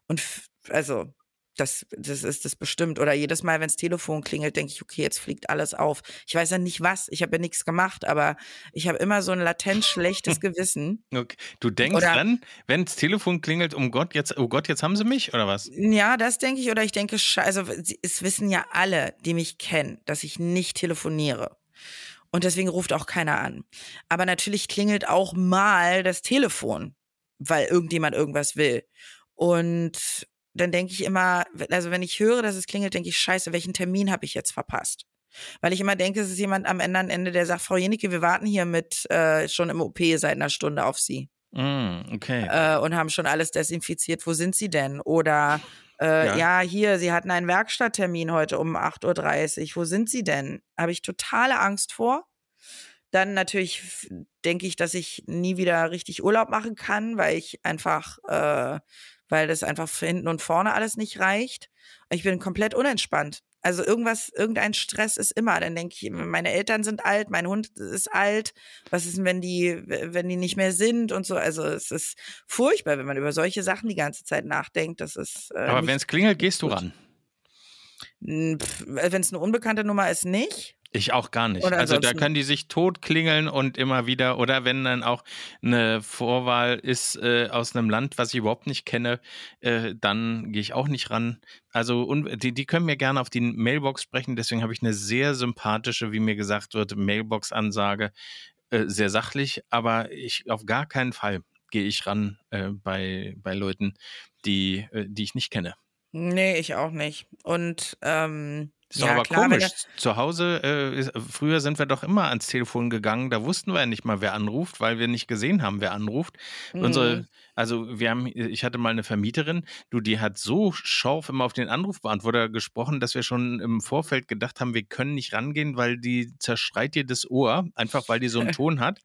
Und also das, das ist das bestimmt. Oder jedes Mal, wenn das Telefon klingelt, denke ich, okay, jetzt fliegt alles auf. Ich weiß ja nicht was, ich habe ja nichts gemacht, aber ich habe immer so ein latent schlechtes Gewissen. Okay. Du denkst oder, dran, wenn das Telefon klingelt, um Gott, jetzt, oh Gott, jetzt haben sie mich, oder was? Ja, das denke ich. Oder ich denke, also es wissen ja alle, die mich kennen, dass ich nicht telefoniere. Und deswegen ruft auch keiner an. Aber natürlich klingelt auch mal das Telefon, weil irgendjemand irgendwas will. Und dann denke ich immer, also wenn ich höre, dass es klingelt, denke ich, scheiße, welchen Termin habe ich jetzt verpasst? Weil ich immer denke, es ist jemand am anderen Ende, der sagt, Frau Jenicke, wir warten hier mit äh, schon im OP seit einer Stunde auf Sie. Mm, okay. Äh, und haben schon alles desinfiziert. Wo sind Sie denn? Oder äh, ja. ja. hier, Sie hatten einen Werkstatttermin heute um 8.30 Uhr. Wo sind Sie denn? Habe ich totale Angst vor. Dann natürlich denke ich, dass ich nie wieder richtig Urlaub machen kann, weil ich einfach äh, weil das einfach hinten und vorne alles nicht reicht. Ich bin komplett unentspannt. Also irgendwas, irgendein Stress ist immer. Dann denke ich, meine Eltern sind alt, mein Hund ist alt. Was ist denn, wenn die, wenn die nicht mehr sind und so? Also es ist furchtbar, wenn man über solche Sachen die ganze Zeit nachdenkt. Das ist. Äh, Aber wenn es klingelt, gehst du ran. Wenn es eine unbekannte Nummer ist, nicht. Ich auch gar nicht. Oder also da können die sich tot klingeln und immer wieder, oder wenn dann auch eine Vorwahl ist äh, aus einem Land, was ich überhaupt nicht kenne, äh, dann gehe ich auch nicht ran. Also und die, die können mir gerne auf die Mailbox sprechen, deswegen habe ich eine sehr sympathische, wie mir gesagt wird, Mailbox-Ansage. Äh, sehr sachlich, aber ich auf gar keinen Fall gehe ich ran äh, bei, bei Leuten, die, äh, die ich nicht kenne. Nee, ich auch nicht. Und ähm, ist ja, doch aber klar, komisch. Zu Hause, äh, früher sind wir doch immer ans Telefon gegangen, da wussten wir ja nicht mal, wer anruft, weil wir nicht gesehen haben, wer anruft. Mhm. Unsere, also wir haben, ich hatte mal eine Vermieterin, du, die hat so scharf immer auf den Anrufbeantworter gesprochen, dass wir schon im Vorfeld gedacht haben, wir können nicht rangehen, weil die zerschreit dir das Ohr, einfach weil die so einen Ton hat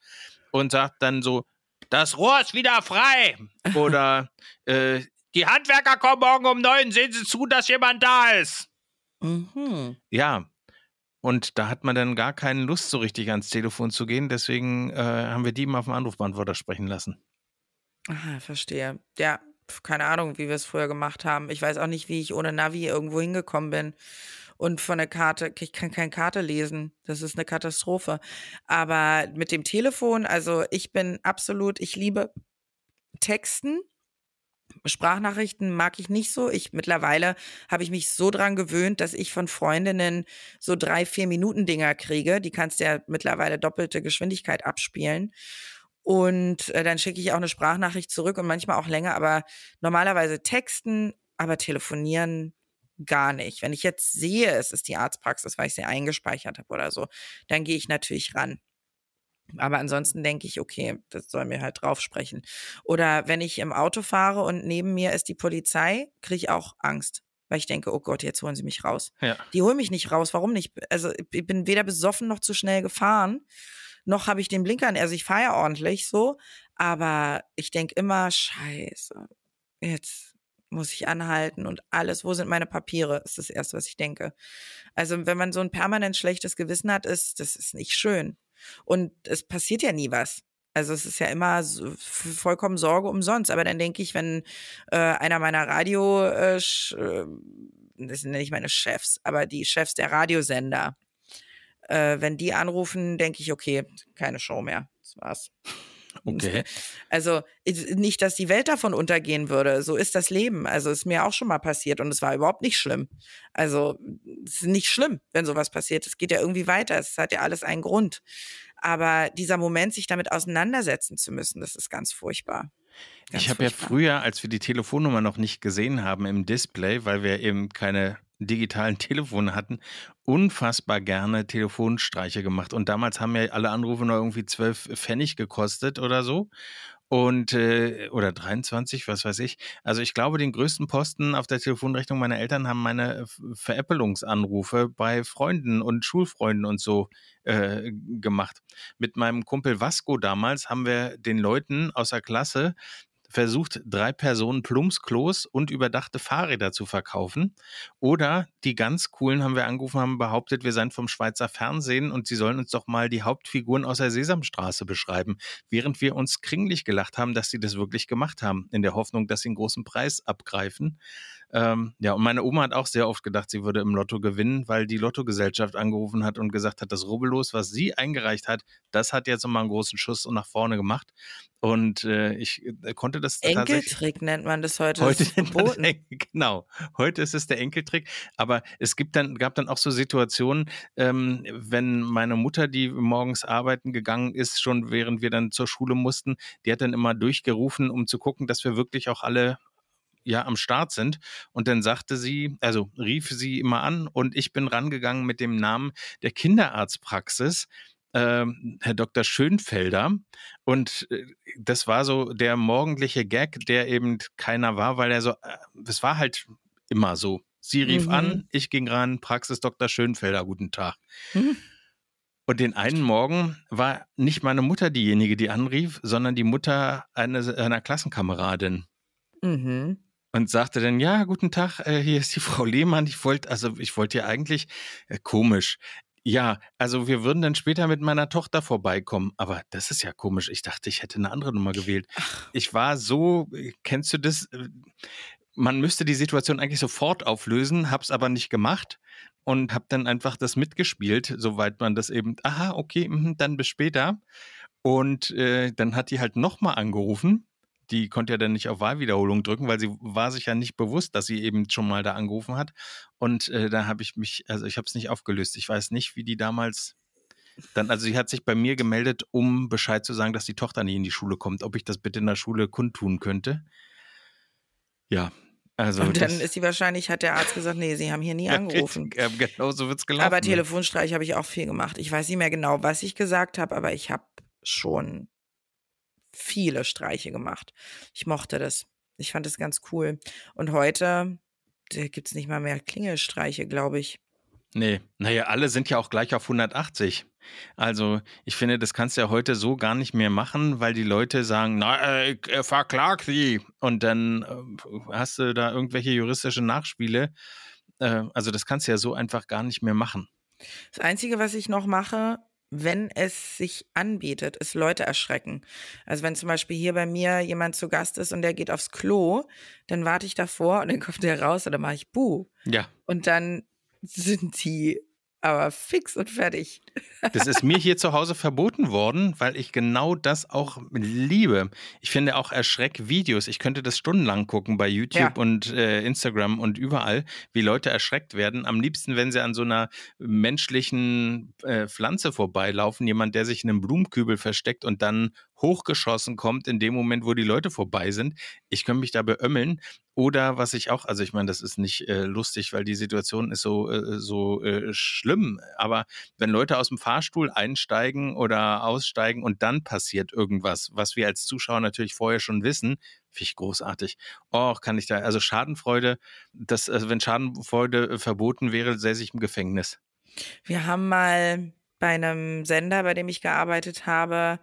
und sagt dann so, das Rohr ist wieder frei. Oder äh, die Handwerker kommen morgen um neun, sehen Sie zu, dass jemand da ist. Mhm. Ja. Und da hat man dann gar keine Lust, so richtig ans Telefon zu gehen. Deswegen äh, haben wir die mal auf dem Anrufbeantworter sprechen lassen. Aha, verstehe. Ja, keine Ahnung, wie wir es früher gemacht haben. Ich weiß auch nicht, wie ich ohne Navi irgendwo hingekommen bin. Und von der Karte, ich kann keine Karte lesen. Das ist eine Katastrophe. Aber mit dem Telefon, also ich bin absolut, ich liebe Texten Sprachnachrichten mag ich nicht so. Ich mittlerweile habe ich mich so dran gewöhnt, dass ich von Freundinnen so drei, vier Minuten Dinger kriege. Die kannst ja mittlerweile doppelte Geschwindigkeit abspielen. Und äh, dann schicke ich auch eine Sprachnachricht zurück und manchmal auch länger, aber normalerweise texten, aber telefonieren gar nicht. Wenn ich jetzt sehe, es ist die Arztpraxis, weil ich sie eingespeichert habe oder so, dann gehe ich natürlich ran. Aber ansonsten denke ich, okay, das soll mir halt drauf sprechen. Oder wenn ich im Auto fahre und neben mir ist die Polizei, kriege ich auch Angst. Weil ich denke, oh Gott, jetzt holen sie mich raus. Ja. Die holen mich nicht raus. Warum nicht? Also ich bin weder besoffen noch zu schnell gefahren, noch habe ich den Blinkern. Also ich fahre ja ordentlich so, aber ich denke immer, scheiße, jetzt muss ich anhalten und alles, wo sind meine Papiere, ist das Erste, was ich denke. Also wenn man so ein permanent schlechtes Gewissen hat, ist, das ist nicht schön. Und es passiert ja nie was. Also es ist ja immer vollkommen Sorge umsonst. Aber dann denke ich, wenn äh, einer meiner Radio, äh, äh, das sind ja nicht meine Chefs, aber die Chefs der Radiosender, äh, wenn die anrufen, denke ich, okay, keine Show mehr. Das war's. Okay. Also nicht, dass die Welt davon untergehen würde. So ist das Leben. Also ist mir auch schon mal passiert und es war überhaupt nicht schlimm. Also es ist nicht schlimm, wenn sowas passiert. Es geht ja irgendwie weiter. Es hat ja alles einen Grund. Aber dieser Moment, sich damit auseinandersetzen zu müssen, das ist ganz furchtbar. Ganz ich habe ja früher, als wir die Telefonnummer noch nicht gesehen haben im Display, weil wir eben keine digitalen Telefone hatten, unfassbar gerne Telefonstreiche gemacht. Und damals haben ja alle Anrufe nur irgendwie zwölf Pfennig gekostet oder so. Und, äh, oder 23, was weiß ich. Also ich glaube, den größten Posten auf der Telefonrechnung meiner Eltern haben meine Veräppelungsanrufe bei Freunden und Schulfreunden und so äh, gemacht. Mit meinem Kumpel Vasco damals haben wir den Leuten aus der Klasse versucht, drei Personen Plumpsklos und überdachte Fahrräder zu verkaufen. Oder die ganz coolen haben wir angerufen, haben behauptet, wir seien vom Schweizer Fernsehen und sie sollen uns doch mal die Hauptfiguren aus der Sesamstraße beschreiben. Während wir uns kringlich gelacht haben, dass sie das wirklich gemacht haben, in der Hoffnung, dass sie einen großen Preis abgreifen. Ähm, ja, und meine Oma hat auch sehr oft gedacht, sie würde im Lotto gewinnen, weil die Lottogesellschaft angerufen hat und gesagt hat, das Rubbellos, was sie eingereicht hat, das hat jetzt nochmal einen großen Schuss und nach vorne gemacht. Und äh, ich äh, konnte das Enkeltrick nennt man das heute. Heute das man das, genau. Heute ist es der Enkeltrick. Aber es gibt dann, gab dann auch so Situationen, ähm, wenn meine Mutter, die morgens arbeiten gegangen ist, schon während wir dann zur Schule mussten, die hat dann immer durchgerufen, um zu gucken, dass wir wirklich auch alle ja am Start sind. Und dann sagte sie, also rief sie immer an und ich bin rangegangen mit dem Namen der Kinderarztpraxis. Äh, Herr Dr. Schönfelder. Und äh, das war so der morgendliche Gag, der eben keiner war, weil er so, es äh, war halt immer so. Sie rief mhm. an, ich ging ran, Praxis Dr. Schönfelder, guten Tag. Mhm. Und den einen Morgen war nicht meine Mutter diejenige, die anrief, sondern die Mutter einer, einer Klassenkameradin. Mhm und sagte dann, ja, guten Tag, äh, hier ist die Frau Lehmann. Ich wollte, also ich wollte ja eigentlich, äh, komisch. Ja, also wir würden dann später mit meiner Tochter vorbeikommen. Aber das ist ja komisch. Ich dachte, ich hätte eine andere Nummer gewählt. Ich war so, äh, kennst du das? Äh, man müsste die Situation eigentlich sofort auflösen, hab's aber nicht gemacht und hab dann einfach das mitgespielt, soweit man das eben, aha, okay, mh, dann bis später. Und äh, dann hat die halt nochmal angerufen die konnte ja dann nicht auf Wahlwiederholung drücken, weil sie war sich ja nicht bewusst, dass sie eben schon mal da angerufen hat. Und äh, da habe ich mich, also ich habe es nicht aufgelöst. Ich weiß nicht, wie die damals dann, also sie hat sich bei mir gemeldet, um Bescheid zu sagen, dass die Tochter nicht in die Schule kommt, ob ich das bitte in der Schule kundtun könnte. Ja, also und dann ist sie wahrscheinlich, hat der Arzt gesagt, nee, sie haben hier nie angerufen. genau so wird es gelaufen. Aber Telefonstreich habe ich auch viel gemacht. Ich weiß nicht mehr genau, was ich gesagt habe, aber ich habe schon viele Streiche gemacht. Ich mochte das. Ich fand das ganz cool. Und heute gibt es nicht mal mehr Klingelstreiche, glaube ich. Nee, naja, alle sind ja auch gleich auf 180. Also ich finde, das kannst du ja heute so gar nicht mehr machen, weil die Leute sagen, na, äh, ich äh, verklag sie. Und dann äh, hast du da irgendwelche juristische Nachspiele. Äh, also das kannst du ja so einfach gar nicht mehr machen. Das Einzige, was ich noch mache, wenn es sich anbietet, ist Leute erschrecken. Also wenn zum Beispiel hier bei mir jemand zu Gast ist und der geht aufs Klo, dann warte ich davor und dann kommt der raus und dann mache ich Buh. Ja. Und dann sind die aber fix und fertig. Das ist mir hier zu Hause verboten worden, weil ich genau das auch liebe. Ich finde auch Erschreckvideos. Ich könnte das stundenlang gucken bei YouTube Ja. und äh, Instagram und überall, wie Leute erschreckt werden. Am liebsten, wenn sie an so einer menschlichen äh, Pflanze vorbeilaufen, jemand, der sich in einem Blumenkübel versteckt und dann hochgeschossen kommt in dem Moment, wo die Leute vorbei sind. Ich könnte mich da beömmeln. Oder was ich auch, also ich meine, das ist nicht äh, lustig, weil die Situation ist so, äh, so äh, schlimm. Aber wenn Leute aus dem Fahrstuhl einsteigen oder aussteigen und dann passiert irgendwas, was wir als Zuschauer natürlich vorher schon wissen, finde ich großartig. Oh, kann ich da, also Schadenfreude, das, also wenn Schadenfreude äh, verboten wäre, säße ich im Gefängnis. Wir haben mal bei einem Sender, bei dem ich gearbeitet habe,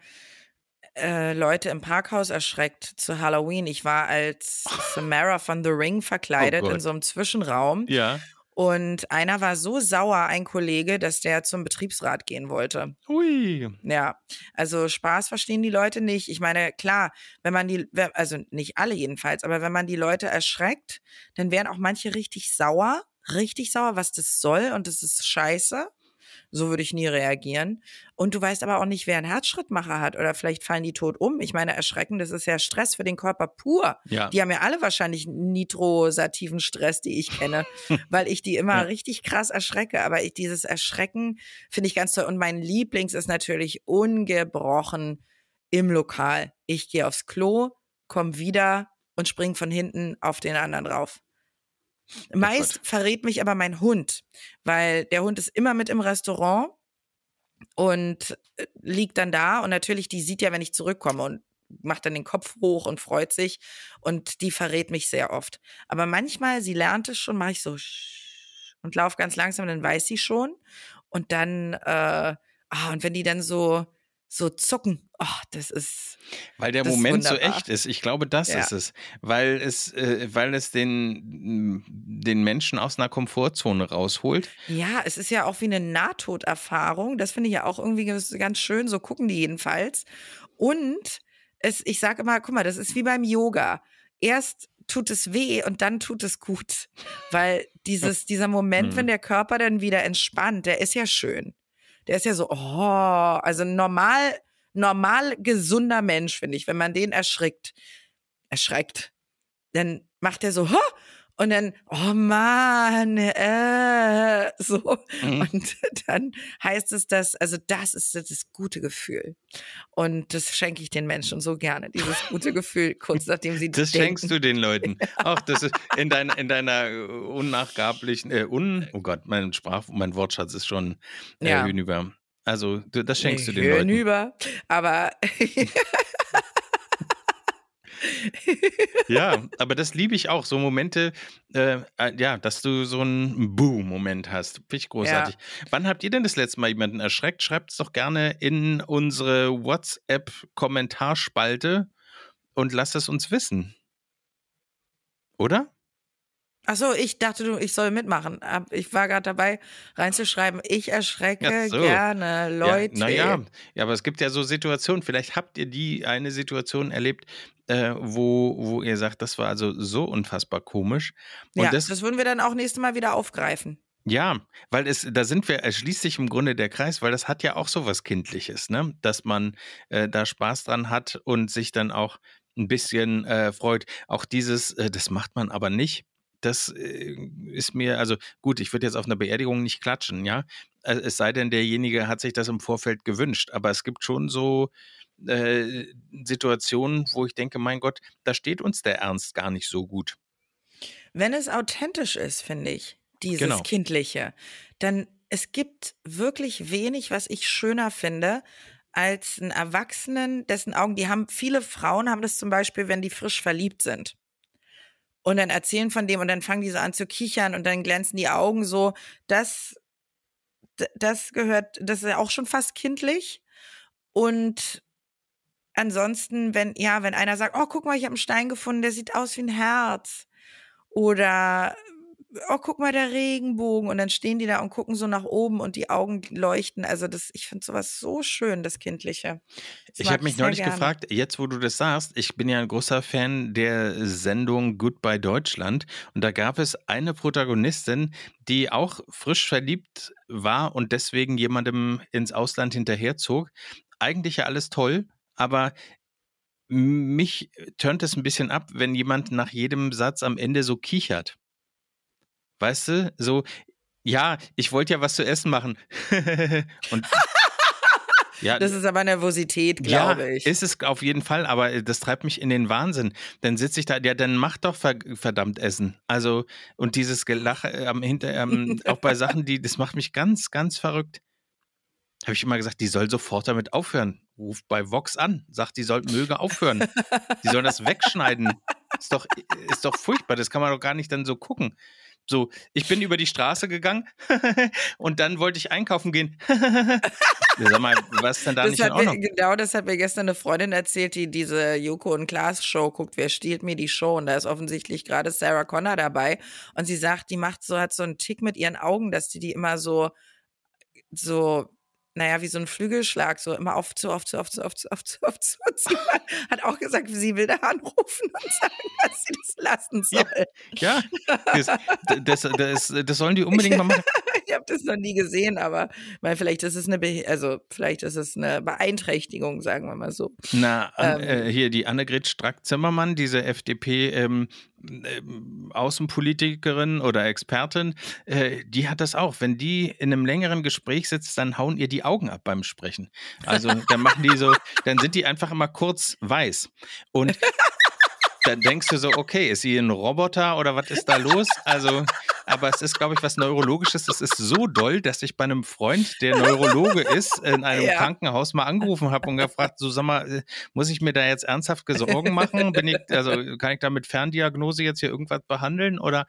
äh, Leute im Parkhaus erschreckt zu Halloween. Ich war als Samara von The Ring verkleidet Oh in so einem Zwischenraum. Ja. Und einer war so sauer, ein Kollege, dass der zum Betriebsrat gehen wollte. Hui. Ja, also Spaß verstehen die Leute nicht. Ich meine, klar, wenn man die, also nicht alle jedenfalls, aber wenn man die Leute erschreckt, dann wären auch manche richtig sauer, richtig sauer, was das soll und das ist scheiße. So würde ich nie reagieren. Und du weißt aber auch nicht, wer einen Herzschrittmacher hat oder vielleicht fallen die tot um. Ich meine, erschrecken, das ist ja Stress für den Körper pur. Ja. Die haben ja alle wahrscheinlich nitrosativen Stress, die ich kenne, weil ich die immer Ja. richtig krass erschrecke. Aber ich, dieses Erschrecken finde ich ganz toll. Und mein Lieblings ist natürlich ungebrochen im Lokal. Ich gehe aufs Klo, komme wieder und spring von hinten auf den anderen drauf. Meist verrät mich aber mein Hund, weil der Hund ist immer mit im Restaurant und äh, liegt dann da und natürlich, die sieht ja, wenn ich zurückkomme und macht dann den Kopf hoch und freut sich und die verrät mich sehr oft. Aber manchmal, sie lernt es schon, mache ich so und laufe ganz langsam, dann weiß sie schon und dann, äh, ah, und wenn die dann so, so zucken, oh, das ist, Weil der Moment so echt ist. Ich glaube, das Ja. ist es. Weil es, äh, weil es den, den Menschen aus einer Komfortzone rausholt. Ja, es ist ja auch wie eine Nahtoderfahrung. Das finde ich ja auch irgendwie ganz schön. So gucken die jedenfalls. Und es, ich sage immer, guck mal, das ist wie beim Yoga. Erst tut es weh und dann tut es gut. Weil dieses, dieser Moment, wenn der Körper dann wieder entspannt, der ist ja schön. Der ist ja so, oh, also normal, normal gesunder Mensch, finde ich, wenn man den erschrickt, erschreckt, dann macht er so, "Huh!" Und dann, oh Mann, äh, so. Mhm. Und dann heißt es das, also das ist das gute Gefühl. Und das schenke ich den Menschen so gerne, dieses gute Gefühl, kurz nachdem sie Das denken. schenkst du den Leuten. Ach, das ist in, dein, in deiner äh, unnachgablichen, äh, un, oh Gott, mein Sprach, mein Wortschatz ist schon äh, Ja. hinüber. Also, das schenkst du den Leuten. Hinüber. Aber Ja, aber das liebe ich auch. So Momente, äh, äh, ja, dass du so einen Boo-Moment hast. Finde ich großartig. Wann habt ihr denn das letzte Mal jemanden erschreckt? Schreibt es doch gerne in unsere WhatsApp-Kommentarspalte und lasst es uns wissen. Oder? Ach so, ich dachte, du, ich soll mitmachen. Ich war gerade dabei, reinzuschreiben, ich erschrecke so. gerne Leute. Ja, naja, ja, aber es gibt ja so Situationen. Vielleicht habt ihr die eine Situation erlebt, äh, wo, wo ihr sagt, das war also so unfassbar komisch. Und ja, das, das, würden wir dann auch nächstes Mal wieder aufgreifen. Ja, weil es, da sind wir, es schließt sich im Grunde der Kreis, weil das hat ja auch so was Kindliches, ne? Dass man äh, da Spaß dran hat und sich dann auch ein bisschen äh, freut. Auch dieses, äh, das macht man aber nicht. Das äh, ist mir, also gut, ich würde jetzt auf einer Beerdigung nicht klatschen, ja. Äh, Es sei denn, derjenige hat sich das im Vorfeld gewünscht. Aber es gibt schon so äh, Situationen, wo ich denke, mein Gott, da steht uns der Ernst gar nicht so gut. Wenn es authentisch ist, finde ich, dieses Genau. Kindliche, dann es gibt wirklich wenig, was ich schöner finde, als einen Erwachsenen, dessen Augen, die haben, viele Frauen haben das zum Beispiel, wenn die frisch verliebt sind. Und dann erzählen von dem und dann fangen die so an zu kichern und dann glänzen die Augen so. Das, das gehört, das ist ja auch schon fast kindlich. Und ansonsten, wenn, ja, wenn einer sagt, oh, guck mal, ich habe einen Stein gefunden, der sieht aus wie ein Herz. Oder oh, guck mal, der Regenbogen. Und dann stehen die da und gucken so nach oben und die Augen leuchten. Also das, ich finde sowas so schön, das Kindliche. Das Ich habe mich neulich gerne. gefragt, jetzt wo du das sagst, ich bin ja ein großer Fan der Sendung Goodbye Deutschland und da gab es eine Protagonistin, die auch frisch verliebt war und deswegen jemandem ins Ausland hinterherzog. Eigentlich ja alles toll, aber mich turnt es ein bisschen ab, wenn jemand nach jedem Satz am Ende so kichert. Weißt du, so, ja, ich wollte ja was zu essen machen. und ja, Das ist aber Nervosität, glaube ich. ja, ist es auf jeden Fall, aber äh, das treibt mich in den Wahnsinn. Dann sitze ich da, ja, dann mach doch ver verdammt Essen. Also, und dieses Gelache äh, am hinter, ähm, auch bei Sachen, die, das macht mich ganz, ganz verrückt. Habe ich immer gesagt, die soll sofort damit aufhören. Ruft bei Vox an, sagt, die soll, möge aufhören. Die soll das wegschneiden. Ist doch, ist doch furchtbar, das kann man doch gar nicht dann so gucken. So, ich bin über die Straße gegangen und dann wollte ich einkaufen gehen. Sag mal, was ist denn da Das nicht in hat mir, Ordnung? genau das hat mir gestern eine Freundin erzählt, die diese Joko und Klaas Show guckt. Wer stiehlt mir die Show? Und da ist offensichtlich gerade Sarah Connor dabei. Und sie sagt, die macht so, hat so einen Tick mit ihren Augen, dass die die immer so, so, naja, wie so ein Flügelschlag, so immer auf zu, auf zu, auf zu, auf zu, auf zu, auf zu. Hat auch gesagt, sie will da anrufen und sagen, dass sie das lassen Ja. soll. Ja, das, das, das, das sollen die unbedingt mal machen. Ich habe das noch nie gesehen, aber weil vielleicht ist es eine, Beh- also vielleicht ist es eine Beeinträchtigung, sagen wir mal so. Na, Ähm. äh, hier die Annegret Strack-Zimmermann, diese FDP ähm, ähm, Außenpolitikerin oder Expertin, äh, die hat das auch. Wenn die in einem längeren Gespräch sitzt, dann hauen ihr die Augen ab beim Sprechen. Also dann machen die so, dann sind die einfach immer kurz weiß. Und dann denkst du so, okay, ist sie ein Roboter oder was ist da los? Also, aber es ist, glaube ich, was Neurologisches. Das ist so doll, dass ich bei einem Freund, der Neurologe ist, in einem Ja. Krankenhaus mal angerufen habe und gefragt, so sag mal, äh, muss ich mir da jetzt ernsthaft Sorgen machen? Bin ich, also kann ich da mit Ferndiagnose jetzt hier irgendwas behandeln? Oder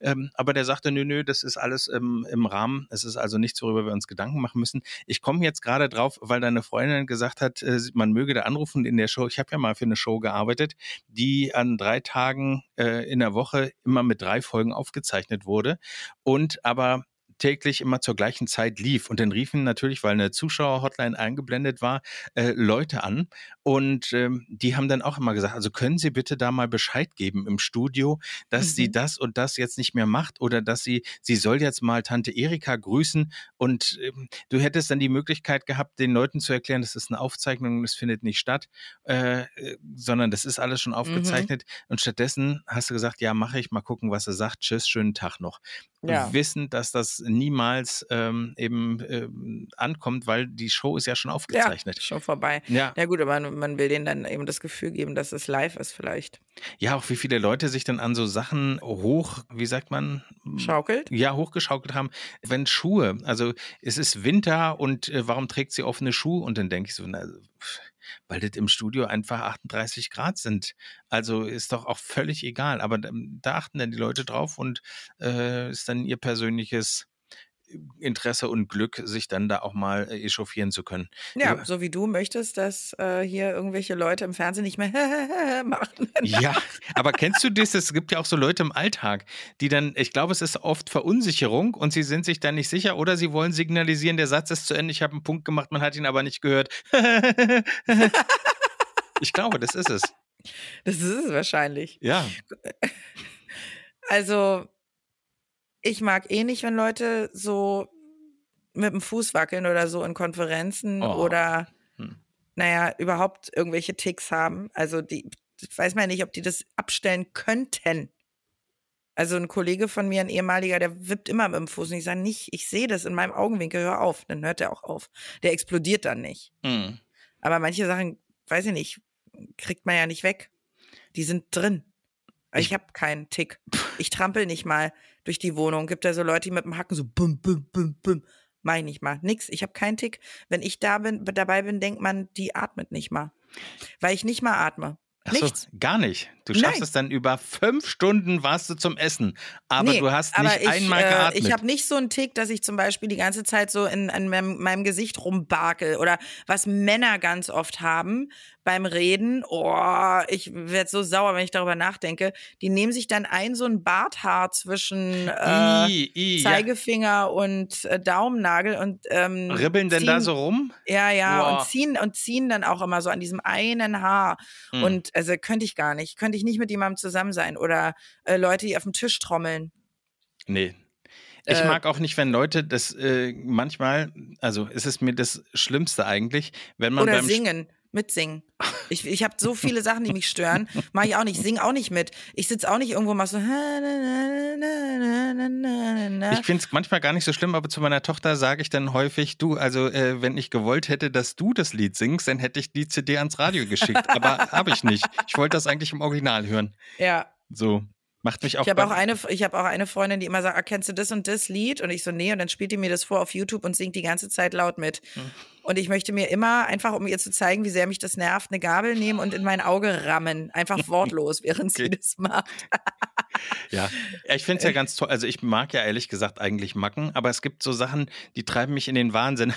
ähm, aber der sagte, nö, nö, das ist alles im, im Rahmen. Es ist also nichts, worüber wir uns Gedanken machen müssen. Ich komme jetzt gerade drauf, weil deine Freundin gesagt hat, äh, man möge da anrufen in der Show. Ich habe ja mal für eine Show gearbeitet, die an drei Tagen äh, in der Woche immer mit drei Folgen aufgezeichnet wurde. Und aber täglich immer zur gleichen Zeit lief. Und dann riefen natürlich, weil eine Zuschauer-Hotline eingeblendet war, äh, Leute an. Und ähm, die haben dann auch immer gesagt, also können Sie bitte da mal Bescheid geben im Studio, dass sie Mhm. das und das jetzt nicht mehr macht oder dass sie, sie soll jetzt mal Tante Erika grüßen. Und ähm, du hättest dann die Möglichkeit gehabt, den Leuten zu erklären, das ist eine Aufzeichnung, das findet nicht statt, äh, äh, sondern das ist alles schon aufgezeichnet. Und stattdessen hast du gesagt, ja, mache ich, mal gucken, was er sagt. Tschüss, schönen Tag noch. Ja. Wissen, dass das niemals ähm, eben ähm, ankommt, weil die Show ist ja schon Ja, aufgezeichnet. schon vorbei. Ja. Ja gut, aber man, will denen dann eben das Gefühl geben, dass es live ist vielleicht. ja, auch wie viele Leute sich dann an so Sachen hoch, wie sagt man? Schaukelt? Ja, hochgeschaukelt haben. Wenn Schuhe, also es ist Winter und äh, warum trägt sie offene Schuhe? Und dann denke ich so, na, pff, weil das im Studio einfach 38 Grad sind. Also ist doch auch völlig egal. Aber da, da achten dann die Leute drauf und äh, ist dann ihr persönliches Interesse und Glück, sich dann da auch mal äh, echauffieren zu können. Ja, Ja. so wie du möchtest, dass äh, hier irgendwelche Leute im Fernsehen nicht mehr machen. Ja, aber kennst du das? Es gibt ja auch so Leute im Alltag, die dann, ich glaube, es ist oft Verunsicherung und sie sind sich dann nicht sicher oder sie wollen signalisieren, der Satz ist zu Ende, ich habe einen Punkt gemacht, man hat ihn aber nicht gehört. ich glaube, das ist es. Das ist es wahrscheinlich. Ja. Also, ich mag eh nicht, wenn Leute so mit dem Fuß wackeln oder so in Konferenzen Oh. oder, Hm. naja, überhaupt irgendwelche Ticks haben. Also, die, weiß mal nicht, ob die das abstellen könnten. Also, ein Kollege von mir, ein ehemaliger, der wippt immer mit dem Fuß und ich sage nicht, ich sehe das in meinem Augenwinkel, hör auf. Dann hört er auch auf. Der explodiert dann nicht. Hm. Aber manche Sachen, weiß ich nicht, kriegt man ja nicht weg. Die sind drin. Ich, Ich- habe keinen Tick. Ich trampel nicht mal durch die Wohnung. Gibt ja so Leute, die mit dem Hacken so bum, bum, bum, bum. Mach ich nicht mal. Nix. Ich habe keinen Tick. Wenn ich da bin, dabei bin, denkt man, die atmet nicht mal. Weil ich nicht mal atme. Ach so, Nichts. gar nicht. Du schaffst Nein. es dann über fünf Stunden warst du zum Essen. Aber Nee, du hast nicht ich, einmal äh, geatmet. Ich habe nicht so einen Tick, dass ich zum Beispiel die ganze Zeit so in, in meinem, meinem Gesicht rumbarkel oder was Männer ganz oft haben beim Reden. Oh, ich werde so sauer, wenn ich darüber nachdenke. Die nehmen sich dann ein so ein Barthaar zwischen äh, I, I, ja. Zeigefinger und äh, Daumennagel und ähm, Ribbeln denn ziehen, da so rum? Ja, ja, Boah. und ziehen und ziehen dann auch immer so an diesem einen Haar. Hm. Und also könnte ich gar nicht. Könnte ich nicht mit jemandem zusammen sein. Oder äh, Leute, die auf dem Tisch trommeln. Nee. Ich Äh, mag auch nicht, wenn Leute das äh, manchmal, also es ist mir das Schlimmste eigentlich, wenn man Oder beim singen. Mitsingen. Ich, ich habe so viele Sachen, die mich stören. Mache ich auch nicht. Sing auch nicht mit. Ich sitze auch nicht irgendwo und mach so. Ich finde es manchmal gar nicht so schlimm, aber zu meiner Tochter sage ich dann häufig, du, also äh, wenn ich gewollt hätte, dass du das Lied singst, dann hätte ich die CD ans Radio geschickt. Aber habe ich nicht. Ich wollte das eigentlich im Original hören. Ja. So. Macht mich auch. Ich habe auch eine, ich habe auch eine Freundin, die immer sagt, ah, kennst du das und das Lied? Und ich so, nee, und dann spielt die mir das vor auf YouTube und singt die ganze Zeit laut mit. Hm. Und ich möchte mir immer, einfach um ihr zu zeigen, wie sehr mich das nervt, eine Gabel nehmen und in mein Auge rammen. Einfach wortlos, während sie das macht. Ja, ich finde es ja ganz toll. Also ich mag ja ehrlich gesagt eigentlich Macken, aber es gibt so Sachen, die treiben mich in den Wahnsinn.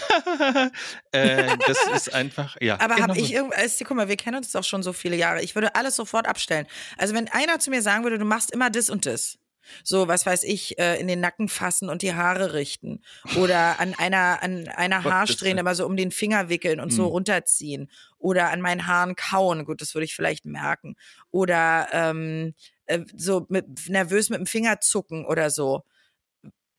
äh, das ist einfach, ja. Aber genau habe ich irgendwas, guck mal, wir kennen uns doch schon so viele Jahre. Ich würde alles sofort abstellen. Also wenn einer zu mir sagen würde, du machst immer das und das. So, was weiß ich, äh, in den Nacken fassen und die Haare richten. Oder an einer, an einer Haarsträhne mal so um den Finger wickeln und so Hm. runterziehen. Oder an meinen Haaren kauen. Gut, das würde ich vielleicht merken. Oder ähm, äh, so mit, nervös mit dem Finger zucken oder so.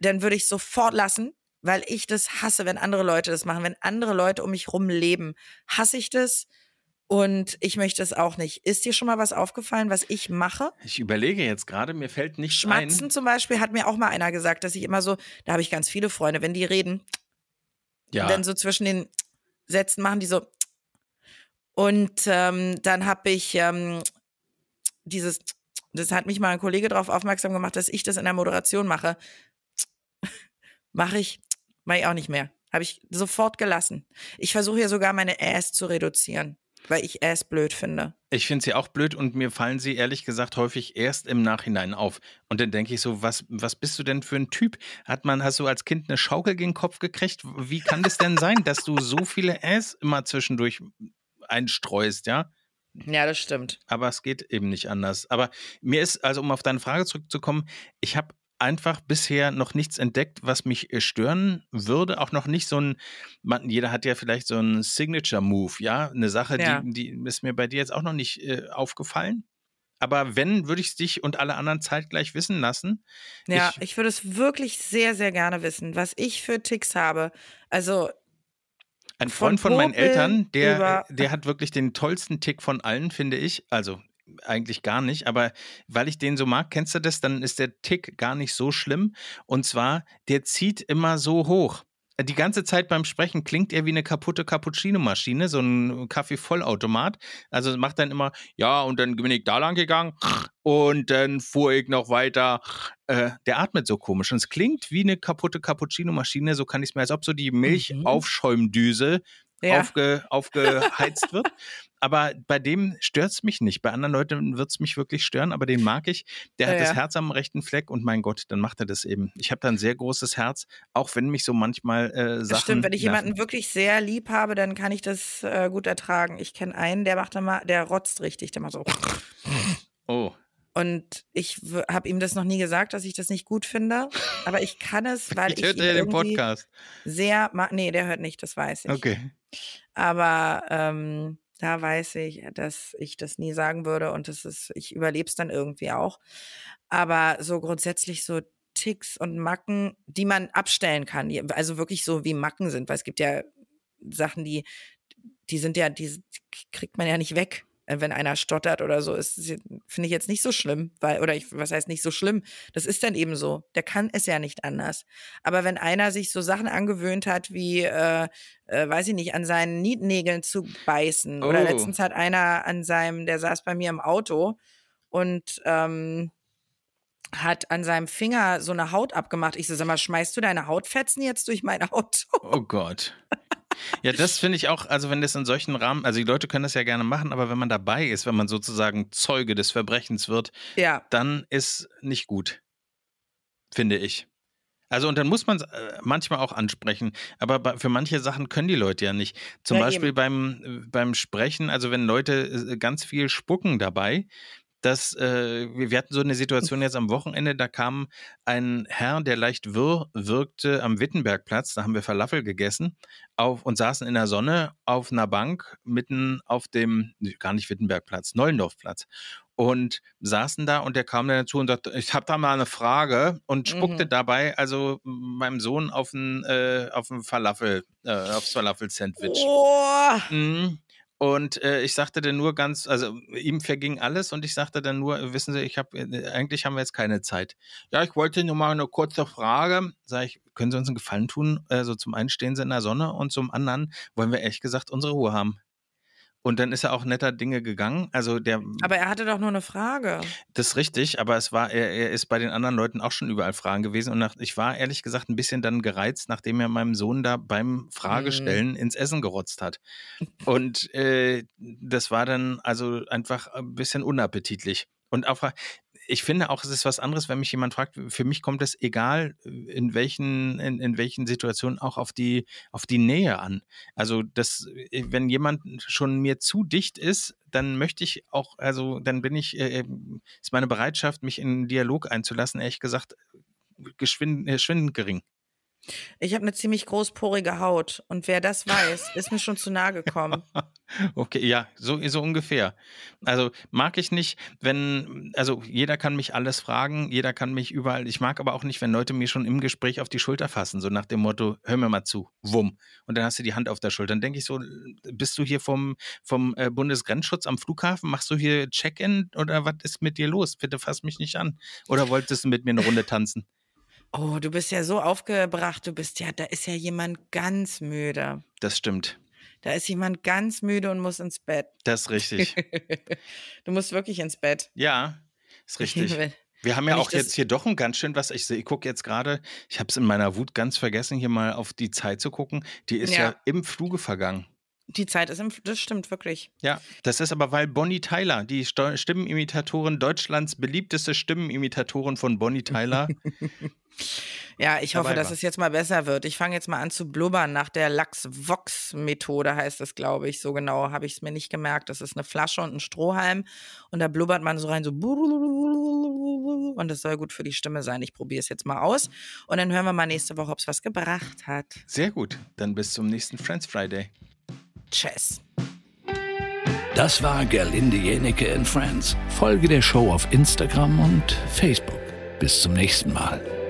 Dann würde ich sofort lassen, weil ich das hasse, wenn andere Leute das machen. Wenn andere Leute um mich rum leben, hasse ich das. Und ich möchte es auch nicht. Ist dir schon mal was aufgefallen, was ich mache? Ich überlege jetzt gerade, mir fällt nichts Schmatzen ein. zum Beispiel hat mir auch mal einer gesagt, dass ich immer so, da habe ich ganz viele Freunde, wenn die reden, Ja, dann so zwischen den Sätzen machen die so. Und ähm, dann habe ich ähm, dieses, das hat mich mal ein Kollege darauf aufmerksam gemacht, dass ich das in der Moderation mache. Mache ich, mache ich auch nicht mehr. Habe ich sofort gelassen. Ich versuche ja sogar meine Ass zu reduzieren, weil ich Ass blöd finde. ich finde sie auch blöd und mir fallen sie ehrlich gesagt häufig erst im Nachhinein auf. Und dann denke ich so, was, was bist du denn für ein Typ? Hat man, hast du als Kind eine Schaukel gegen den Kopf gekriegt? Wie kann das denn sein, dass du so viele Ass immer zwischendurch einstreust, ja? Ja, das stimmt. aber es geht eben nicht anders. Aber mir ist, also um auf deine Frage zurückzukommen, ich habe einfach bisher noch nichts entdeckt, was mich äh, stören würde. Auch noch nicht so ein, man, jeder hat ja vielleicht so einen Signature-Move, ja, eine Sache, Ja. die, die ist mir bei dir jetzt auch noch nicht äh, aufgefallen. Aber wenn, würde ich es dich und alle anderen zeitgleich wissen lassen. Ja, Ich- ich, würde es wirklich sehr, sehr gerne wissen, was ich für Ticks habe. Also, Ein Von Freund von meinen Popel Eltern, der, über- der hat wirklich den tollsten Tick von allen, finde ich. Also eigentlich gar nicht, aber weil ich den so mag, kennst du das, dann ist der Tick gar nicht so schlimm. Und zwar, der zieht immer so hoch. Die ganze Zeit beim Sprechen klingt er wie eine kaputte Cappuccino-Maschine, so ein Kaffee-Vollautomat. Also macht dann immer, ja, und dann bin ich da lang gegangen und dann fuhr ich noch weiter. Äh, der atmet so komisch und es klingt wie eine kaputte Cappuccino-Maschine. So kann ich es mir, als ob so die Milchaufschäumdüse ja. aufge, aufgeheizt wird. Aber bei dem stört es mich nicht. Bei anderen Leuten wird es mich wirklich stören, aber den mag ich. Der hat Ja, das ja. Herz am rechten Fleck und mein Gott, dann macht er das eben. Ich habe da ein sehr großes Herz, auch wenn mich so manchmal äh, Das Sachen. stimmt, wenn ich nerven. jemanden wirklich sehr lieb habe, dann kann ich das äh, gut ertragen. Ich kenne einen, der macht dann mal, der rotzt richtig, der macht so. Oh, Und ich habe ihm das noch nie gesagt, dass ich das nicht gut finde. Aber ich kann es, weil ich ihn ja den Podcast. sehr. Nee, der hört nicht, das weiß ich. Okay. Aber ähm, da weiß ich, dass ich das nie sagen würde und das ist, ich überlebe es dann irgendwie auch. Aber so grundsätzlich so Ticks und Macken, die man abstellen kann, also wirklich so wie Macken sind, weil es gibt ja Sachen, die, die sind ja, die kriegt man ja nicht weg. Äh, Wenn einer stottert oder so, ist finde ich jetzt nicht so schlimm, weil oder ich was heißt nicht so schlimm, das ist dann eben so. Der kann es ja nicht anders. Aber wenn einer sich so Sachen angewöhnt hat, wie äh, äh, weiß ich nicht, an seinen Nietnägeln zu beißen. Oder Oh. letztens hat einer an seinem, der saß bei mir im Auto und ähm, hat an seinem Finger so eine Haut abgemacht. Ich so, sag mal, schmeißt du deine Hautfetzen jetzt durch mein Auto? Oh Gott. Ja, das finde ich auch, also wenn das in solchen Rahmen, also die Leute können das ja gerne machen, aber wenn man dabei ist, wenn man sozusagen Zeuge des Verbrechens wird, Ja. dann ist nicht gut. Finde ich. Also und dann muss man es äh, manchmal auch ansprechen, aber für manche Sachen können die Leute ja nicht. Zum Ja, Beispiel eben. beim, äh, beim Sprechen, also wenn Leute äh, ganz viel spucken dabei, dass äh, wir hatten so eine Situation jetzt am Wochenende, da kam ein Herr, der leicht wirr wirkte am Wittenbergplatz, da haben wir Falafel gegessen auf, und saßen in der Sonne auf einer Bank mitten auf dem, gar nicht Wittenbergplatz, Neulendorfplatz und saßen da und der kam dann dazu und sagte, ich habe da mal eine Frage und spuckte Mhm. dabei also meinem Sohn auf ein, äh, auf ein Falafel, äh, aufs Falafel-Sandwich. Oh. Mhm. Und äh, ich sagte dann nur ganz, also ihm verging alles und ich sagte dann nur, wissen Sie, ich habe, äh, eigentlich haben wir jetzt keine Zeit. Ja, ich wollte nur mal eine kurze Frage. Sag ich, können Sie uns einen Gefallen tun? Also zum einen stehen Sie in der Sonne und zum anderen wollen wir ehrlich gesagt unsere Ruhe haben. Und dann ist er auch netter Dinge gegangen. Also der, Aber er hatte doch nur eine Frage. das ist richtig, aber es war, er, er ist bei den anderen Leuten auch schon überall Fragen gewesen. Und nach, ich war ehrlich gesagt ein bisschen dann gereizt, nachdem er meinem Sohn da beim Fragestellen ins Essen gerotzt hat. Und äh, das war dann also einfach ein bisschen unappetitlich. Und auch, ich finde auch, es ist was anderes, wenn mich jemand fragt, für mich kommt es egal, in welchen, in, in welchen Situationen auch auf die, auf die Nähe an. Also das, wenn jemand schon mir zu dicht ist, dann möchte ich auch, also dann bin ich, äh, ist meine Bereitschaft, mich in einen Dialog einzulassen, ehrlich gesagt, geschwind, äh, schwindend gering. Ich habe eine ziemlich großporige Haut und wer das weiß, ist mir schon zu nahe gekommen. Okay, ja, so, so ungefähr. Also mag ich nicht, wenn, also jeder kann mich alles fragen, jeder kann mich überall, ich mag aber auch nicht, wenn Leute mir schon im Gespräch auf die Schulter fassen, so nach dem Motto, hör mir mal zu, wumm. Und dann hast du die Hand auf der Schulter. Dann denke ich so, bist du hier vom, vom äh, Bundesgrenzschutz am Flughafen, machst du hier Check-in oder was ist mit dir los? Bitte fass mich nicht an. Oder wolltest du mit mir eine Runde tanzen? Oh, du bist ja so aufgebracht. Du bist ja, da ist ja jemand ganz müde. Das stimmt. Da ist jemand ganz müde und muss ins Bett. Das ist richtig. du musst wirklich ins Bett. Ja, ist richtig. Wir haben ja auch jetzt hier doch ein ganz schön was. Ich, ich gucke jetzt gerade, ich habe es in meiner Wut ganz vergessen, hier mal auf die Zeit zu gucken. Die ist ja, Ja. im Fluge vergangen. Die Zeit ist im, das stimmt wirklich. Ja, das ist aber, weil Bonnie Tyler, die Stimmenimitatorin, Deutschlands beliebteste Stimmenimitatorin von Bonnie Tyler. Ja, ich hoffe, dass war. es jetzt mal besser wird. Ich fange jetzt mal an zu blubbern nach der Lachs-Vox-Methode, heißt es, glaube ich. So genau habe ich es mir nicht gemerkt. Das ist eine Flasche und ein Strohhalm und da blubbert man so rein, so und das soll gut für die Stimme sein. Ich probiere es jetzt mal aus und dann hören wir mal nächste Woche, ob es was gebracht hat. Sehr gut. Dann bis zum nächsten Friends Friday. Tschüss. Das war Gerlinde Jenecke and Friends. Folge der Show auf Instagram und Facebook. Bis zum nächsten Mal.